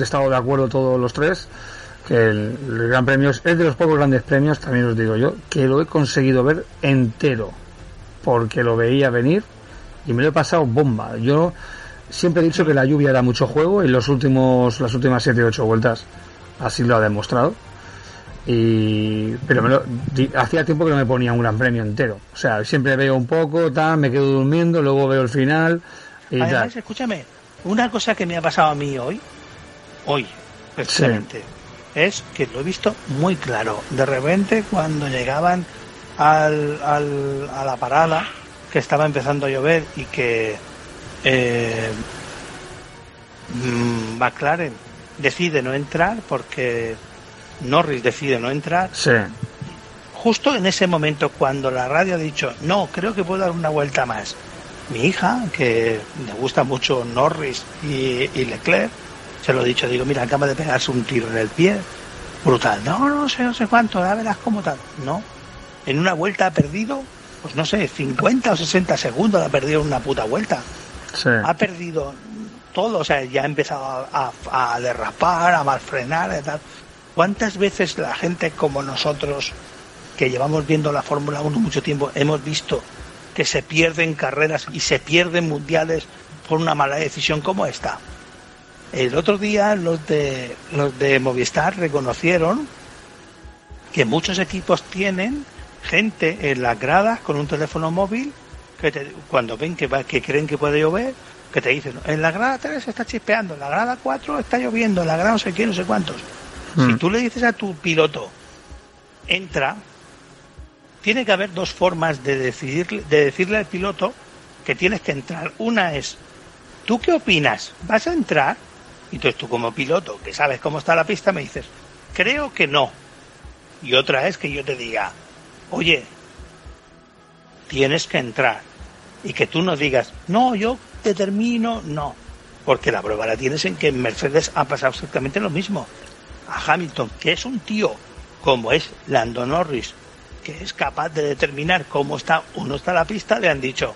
estado de acuerdo todos los tres que el, Gran Premio es de los pocos grandes premios, también os digo yo, que lo he conseguido ver entero, porque lo veía venir y me lo he pasado bomba. Yo siempre he dicho que la lluvia da mucho juego y los últimos, las últimas 7 o 8 vueltas así lo ha demostrado. Y, pero me lo, hacía tiempo que no me ponía un gran premio entero. O sea, siempre veo un poco, tal, me quedo durmiendo, luego veo el final. Y Además, escúchame, una cosa que me ha pasado a mí hoy, hoy, precisamente es que lo he visto muy claro. De repente, cuando llegaban al, al, a la parada, que estaba empezando a llover y que eh, mm, McLaren decide no entrar porque Norris decide no entrar. Sí. Justo en ese momento, cuando la radio ha dicho, no, creo que puedo dar una vuelta más, mi hija, que le gusta mucho Norris y, y Leclerc, se lo he dicho, digo, mira, acaba de pegarse un tiro en el pie, brutal. No, no sé, no sé cuánto, ya verás cómo tal. No, en una vuelta ha perdido, pues no sé, 50 o 60 segundos ha perdido en una puta vuelta. Ha perdido todo, o sea, ya ha empezado a, derrapar, a malfrenar y tal. ¿Cuántas veces la gente como nosotros, que llevamos viendo la Fórmula 1 mucho tiempo, hemos visto que se pierden carreras y se pierden mundiales por una mala decisión como esta? El otro día los de, los de Movistar reconocieron que muchos equipos tienen gente en las gradas con un teléfono móvil que cuando ven que, que creen que puede llover, que te dicen, en la grada 3 está chispeando, en la grada 4 está lloviendo, en la grada no sé qué, no sé cuántos. Si hmm. tú le dices a tu piloto, entra, tiene que haber dos formas de, decidir, de decirle al piloto que tienes que entrar. Una es, ¿tú qué opinas? ¿Vas a entrar? Y entonces tú como piloto, que sabes cómo está la pista, me dices, creo que no. Y otra es que yo te diga, oye, tienes que entrar. Y que tú no digas, no, yo determino, no. Porque la prueba la tienes en que en Mercedes ha pasado exactamente lo mismo. A Hamilton, que es un tío como es Lando Norris, que es capaz de determinar cómo está o no está la pista, le han dicho,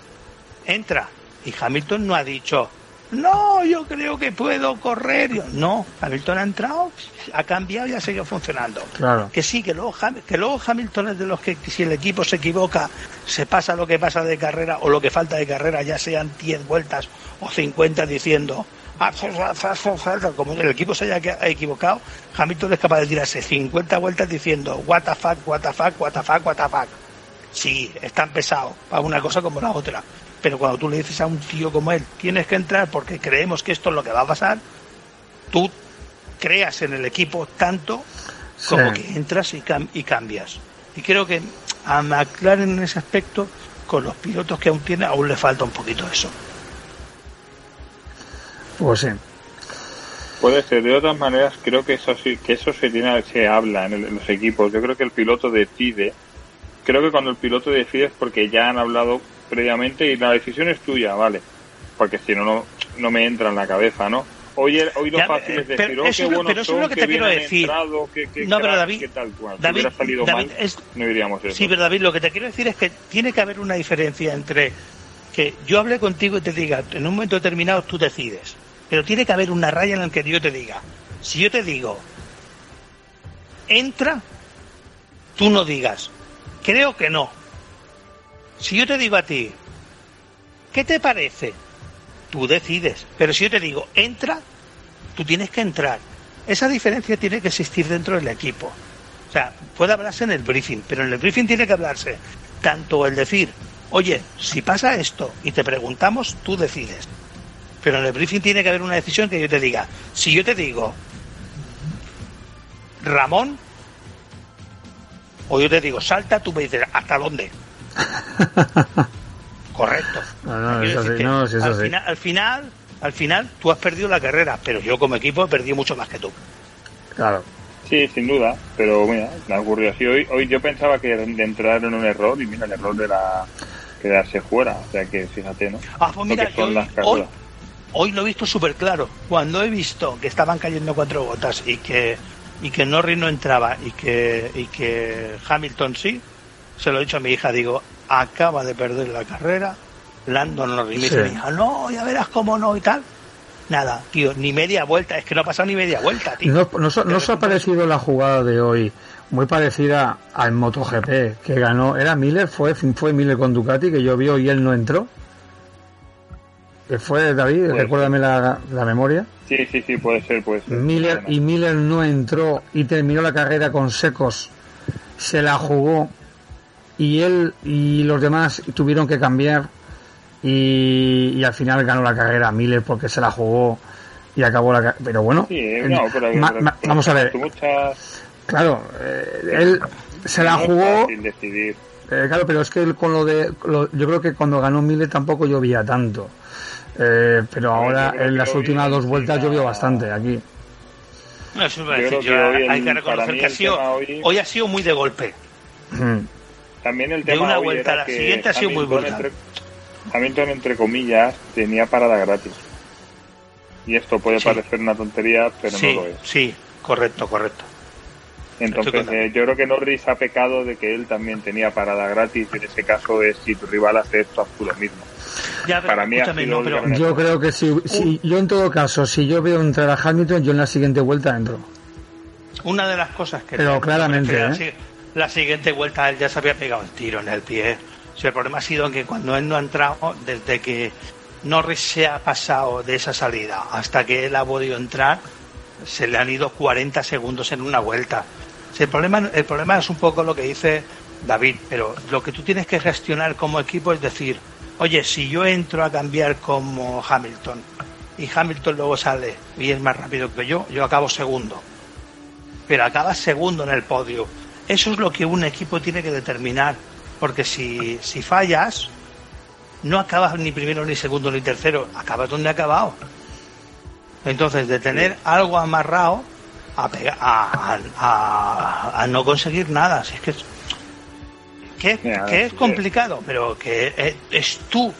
entra. Y Hamilton no ha dicho, no, yo creo que puedo correr. no, Hamilton ha entrado, ha cambiado y ha seguido funcionando. Claro. Que sí, que luego, que luego Hamilton es de los que si el equipo se equivoca, se pasa lo que pasa de carrera o lo que falta de carrera, ya sean 10 vueltas o 50 diciendo, ah, como el equipo se haya equivocado, Hamilton es capaz de tirarse 50 vueltas diciendo, what the fuck, what the fuck, what the fuck, what the fuck. Sí, están pesados para una cosa como la otra pero cuando tú le dices a un tío como él, tienes que entrar porque creemos que esto es lo que va a pasar, tú creas en el equipo tanto como que entras y, y cambias. Y creo que a McLaren en ese aspecto, con los pilotos que aún tiene, aún le falta un poquito eso. Pues sí. Puede ser. De otras maneras, creo que eso sí, que eso se tiene, se habla en, en los equipos. Yo creo que el piloto decide. Creo que cuando el piloto decide es porque ya han hablado previamente y la decisión es tuya, vale. Porque si no, no, me entra en la cabeza, ¿no? hoy, hoy lo fácil es decir, oh, qué bueno pero eso es lo que, te quiero decir. Entrado, qué, qué no, pero David, tal. David, hubiera salido David mal, es, no diríamos eso. Sí, pero David, lo que te quiero decir es que tiene que haber una diferencia entre que yo hable contigo y te diga, en un momento determinado tú decides, pero tiene que haber una raya en la que yo te diga, si yo te digo, entra, tú no digas, creo que no. Si yo te digo a ti, ¿qué te parece? Tú decides. Pero si yo te digo, entra, tú tienes que entrar. Esa diferencia tiene que existir dentro del equipo. O sea, puede hablarse en el briefing, pero en el briefing tiene que hablarse tanto el decir, oye, si pasa esto y te preguntamos, tú decides. Pero en el briefing tiene que haber una decisión que yo te diga. Si yo te digo, Ramón, o yo te digo, salta, tú me dices, ¿hasta dónde? Correcto. No, no, eso sí, no, sí, eso al, sí. final, al final, al final, tú has perdido la carrera, pero yo como equipo he perdido mucho más que tú. Claro. Sí, sin duda, pero mira, me ha ocurrido así. Hoy, hoy yo pensaba que de entrar en un error y mira, el error era quedarse fuera. O sea que fíjate, ¿no? Ah, pues mira, son hoy, las hoy, hoy lo he visto súper claro. Cuando he visto que estaban cayendo cuatro gotas y que y que Norris no entraba y que y que Hamilton sí, se lo he dicho a mi hija, digo, acaba de perder la carrera, Lando Norris. Y me dice Sí. mi hija, no, ya verás cómo no y tal. Nada, tío, ni media vuelta, es que no ha pasado ni media vuelta, tío. ¿No, no, no os ha parecido la jugada de hoy muy parecida al MotoGP que ganó? ¿Era Miller? ¿Fue, fue Miller con Ducati que llovió y él no entró? ¿Que ¿Fue David? Recuérdame la, la memoria. Sí, sí, sí, puede ser, puede ser. Miller y Miller no entró y terminó la carrera con secos, se la jugó y él y los demás tuvieron que cambiar y, y al final ganó la carrera Miller porque se la jugó y acabó la carrera. Pero bueno, Sí, el- no, pero, ma- pero- ma- pero vamos a ver, Muchas, claro, eh, él se la jugó, fácil decidir. eh, claro, pero es que él con lo de, lo- yo creo que cuando ganó Miller tampoco llovía tanto. Eh, pero ahora en las últimas dos vueltas llovió bastante aquí. No, eso iba a Yo decir, creo yo, que hoy hay el- que reconocer que ha sido, hoy- hoy ha sido muy de golpe. Mm. También el De tema una hoy vuelta a la que siguiente ha sido muy Hamilton, brutal. entre, Hamilton, entre comillas, tenía parada gratis. Y esto puede Sí. parecer una tontería, pero sí, no lo es. sí, correcto, correcto. Entonces, eh, yo creo que Norris ha pecado de que él también tenía parada gratis. En ese caso, es si tu rival hace esto, haz tú lo mismo. Ya, pero Para mí ha sido no, pero Yo creo que si, si yo en todo caso, si yo veo entrar a Hamilton, yo en la siguiente vuelta entro. una de las cosas que... Pero claramente, la, ¿eh? La siguiente vuelta él ya se había pegado el tiro en el pie. O el problema ha sido que cuando él no ha entrado, desde que Norris se ha pasado de esa salida hasta que él ha podido entrar, se le han ido 40 segundos en una vuelta. O el, problema, el problema es un poco lo que dice David, pero lo que tú tienes que gestionar como equipo es decir, oye, si yo entro a cambiar como Hamilton y Hamilton luego sale y es más rápido que yo, yo acabo segundo pero acabas segundo en el podio. Eso es lo que un equipo tiene que determinar, porque si, si fallas, no acabas ni primero, ni segundo, ni tercero, acabas donde ha acabado. Entonces, de tener algo amarrado a, pega- a, a- a- a no conseguir nada, si es que es, que, es complicado, pero que es, es tu,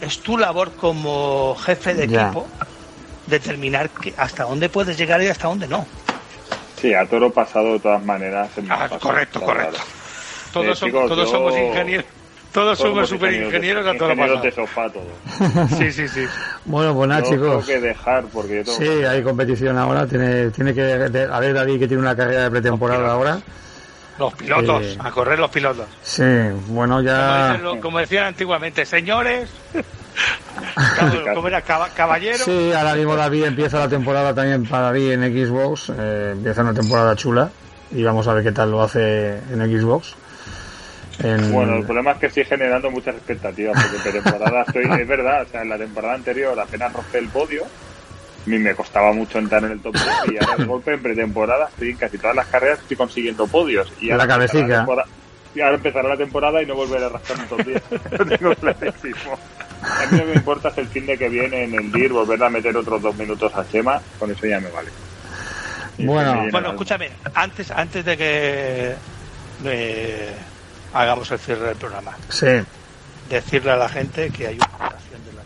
es tu labor como jefe de Ya. equipo determinar que hasta dónde puedes llegar y hasta dónde no. Sí, a toro pasado de todas maneras. Ah, fácil, correcto, correcto. Todos, Eh, somos, chicos, todos yo- somos ingenieros. Todos somos super ingenieros a todo lo ingenieros de pasado. sofá todos. Sí, sí, sí. Bueno, pues nada, Yo chicos. tengo que dejar porque yo tengo Sí, que- hay competición ahora. Tiene, tiene que. a ver, David, que tiene una carrera de pretemporada ahora. Los pilotos, Eh, a correr los pilotos. Sí, bueno, Como, ya. dicen como decían antiguamente, señores, era caballero. Sí, ahora mismo David empieza la temporada también para David en Xbox. eh, empieza una temporada chula. Y vamos a ver qué tal lo hace en Xbox. En- Bueno, el problema es que estoy generando muchas expectativas porque en temporada estoy, es verdad, o sea, en la temporada anterior apenas rompé el podio, a mí me costaba mucho entrar en el top 10 y ahora de golpe en pretemporada estoy en casi todas las carreras estoy consiguiendo podios y ahora La cabecita. empezará la temporada- y ahora empezará la temporada y no volveré a rascar un top 10. Lo tengo clarísimo. A mí lo que me importa es el fin de que viene en el DIR, volver a meter otros dos minutos a Chema, con eso ya me vale. Y Bueno. me Bueno, escúchame, antes, antes de que eh, hagamos el cierre del programa, Sí. decirle a la gente que hay una votación de la...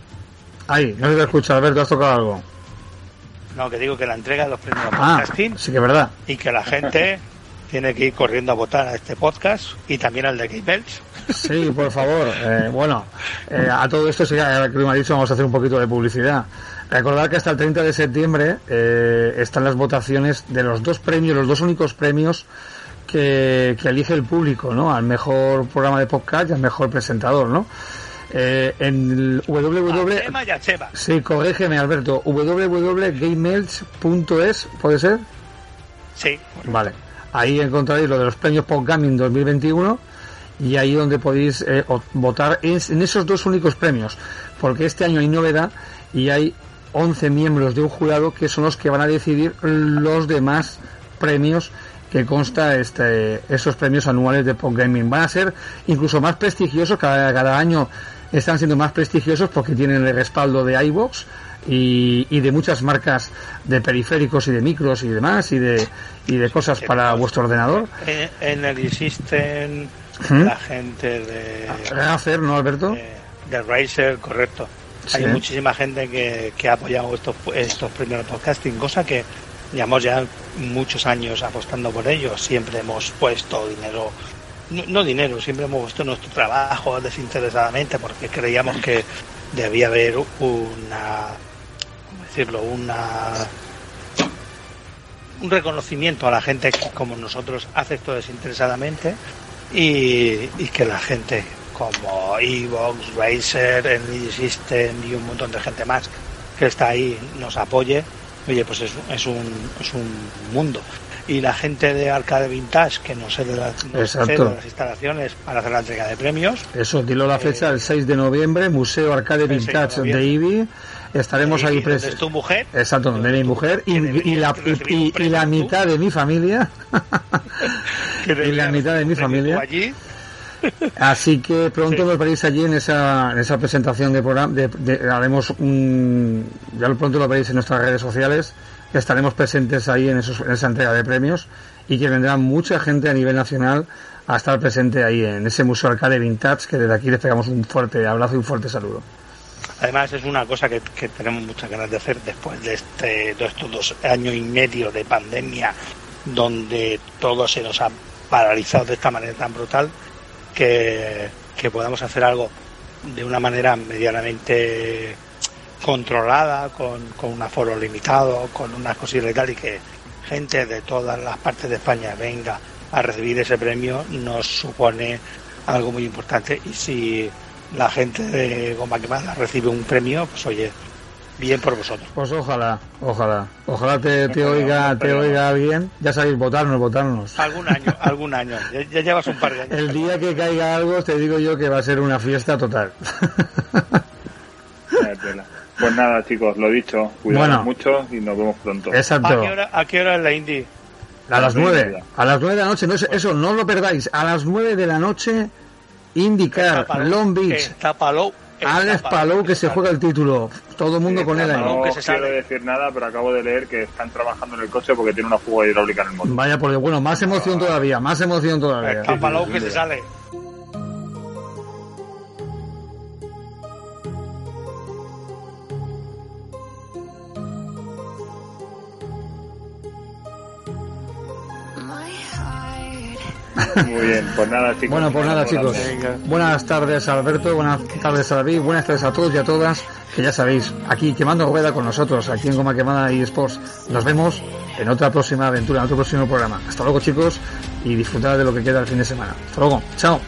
Ahí, no se te escucha, Alberto, has tocado algo. No, que digo que la entrega de los premios Ah, podcasting sí que es verdad. y que la gente tiene que ir corriendo a votar a este podcast y también al de Game Belch. Sí, por favor. Eh, bueno, eh, a todo esto, sí, ahora que me ha dicho, vamos a hacer un poquito de publicidad. Recordad que hasta el 30 de septiembre eh, están las votaciones de los dos premios, los dos únicos premios que, que elige el público, ¿no? Al mejor programa de podcast y al mejor presentador, ¿no? Eh, en www... Sí, corrígeme, Alberto. www.gamemelch.es, ¿puede ser? Sí. Vale. Ahí encontraréis lo de los premios Gaming 2021 y ahí donde podéis eh, votar en esos dos únicos premios. Porque este año hay novedad y hay 11 miembros de un jurado que son los que van a decidir los demás premios que consta este, esos premios anuales de Gaming. Van a ser incluso más prestigiosos, cada, cada año están siendo más prestigiosos porque tienen el respaldo de iVoox y, y de muchas marcas de periféricos y de micros y demás y de, y de cosas para vuestro ordenador. En, en el existen ¿Mm? la gente de, Razer, ¿no, Alberto? de, de Razer, correcto. Sí. Hay muchísima gente que, que ha apoyado estos, estos de podcasting, cosa que llevamos ya muchos años apostando por ellos. Siempre hemos puesto dinero, no, no dinero, siempre hemos puesto nuestro trabajo desinteresadamente porque creíamos que debía haber una, ¿cómo decirlo? Una un reconocimiento a la gente que como nosotros hace esto desinteresadamente y, y que la gente como Evox, Razer, Energy System y un montón de gente más que está ahí nos apoye, oye, pues es, es, un, es un mundo. Y la gente de Arcade Vintage que nos cede, las, nos Exacto. cede las instalaciones para hacer la entrega de premios, Eso, dilo la fecha, el 6 de noviembre, Museo Arcade El 6 de Vintage de. IBI. Estaremos ahí presentes. es tu mujer, Exacto, donde mi mujer y, y la, y, y la mitad de mi familia. y la mitad de mi familia. allí, Así que pronto Sí. nos veréis allí en esa, en esa presentación de programa. De, de- haremos un, ya lo pronto lo veréis en nuestras redes sociales. que Estaremos presentes ahí en, esos, en esa entrega de premios y que vendrá mucha gente a nivel nacional a estar presente ahí en ese Museo Arcade Vintage. Que desde aquí les pegamos un fuerte abrazo y un fuerte saludo. Además es una cosa que, que tenemos muchas ganas de hacer después de, este, estos dos años y medio de pandemia donde todo se nos ha paralizado de esta manera tan brutal que, que podamos hacer algo de una manera medianamente controlada, con, con un aforo limitado, con unas cosillas y tal, y que gente de todas las partes de España venga a recibir ese premio nos supone algo muy importante. Y si la gente de Goma Quemada recibe un premio, pues oye, bien por vosotros. Pues ojalá, ojalá, ojalá te, te oiga, te oiga alguien. Ya sabéis, votarnos, votarnos. Algún año, algún año. Ya, ya llevas un par de años. El día que caiga algo, te digo yo que va a ser una fiesta total. Pues nada, chicos, lo dicho. Cuidados Bueno. mucho y nos vemos pronto. ¿A qué, Exacto. hora, ¿A qué hora es la indie? A las nueve. A las nueve de la noche. No, es- eso no lo perdáis. A las nueve de la noche, indicar Long Beach. Está Palou. está Alex Palou que se juega el título. Todo el mundo con él ahí. Palou. No que se quiero sale. decir nada, pero acabo de leer que están trabajando en el coche porque tiene una fuga hidráulica en el motor. Vaya por Dios. Bueno, más emoción todavía. Más emoción todavía. Está Palou que se sale. Muy bien, pues nada, chicos. Bueno, pues nada, chicos. Buenas tardes, Alberto. Buenas tardes a David. Buenas tardes a todos y a todas. Que ya sabéis, aquí quemando rueda con nosotros, aquí en Goma Quemada y Sports. Nos vemos en otra próxima aventura, en otro próximo programa. Hasta luego, chicos, y disfrutad de lo que queda el fin de semana. Hasta luego. Chao.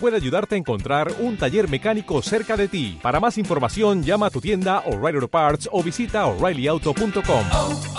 Puede ayudarte a encontrar un taller mecánico cerca de ti. Para más información, llama a tu tienda O'Reilly Auto Parts o visita oreillyauto.com.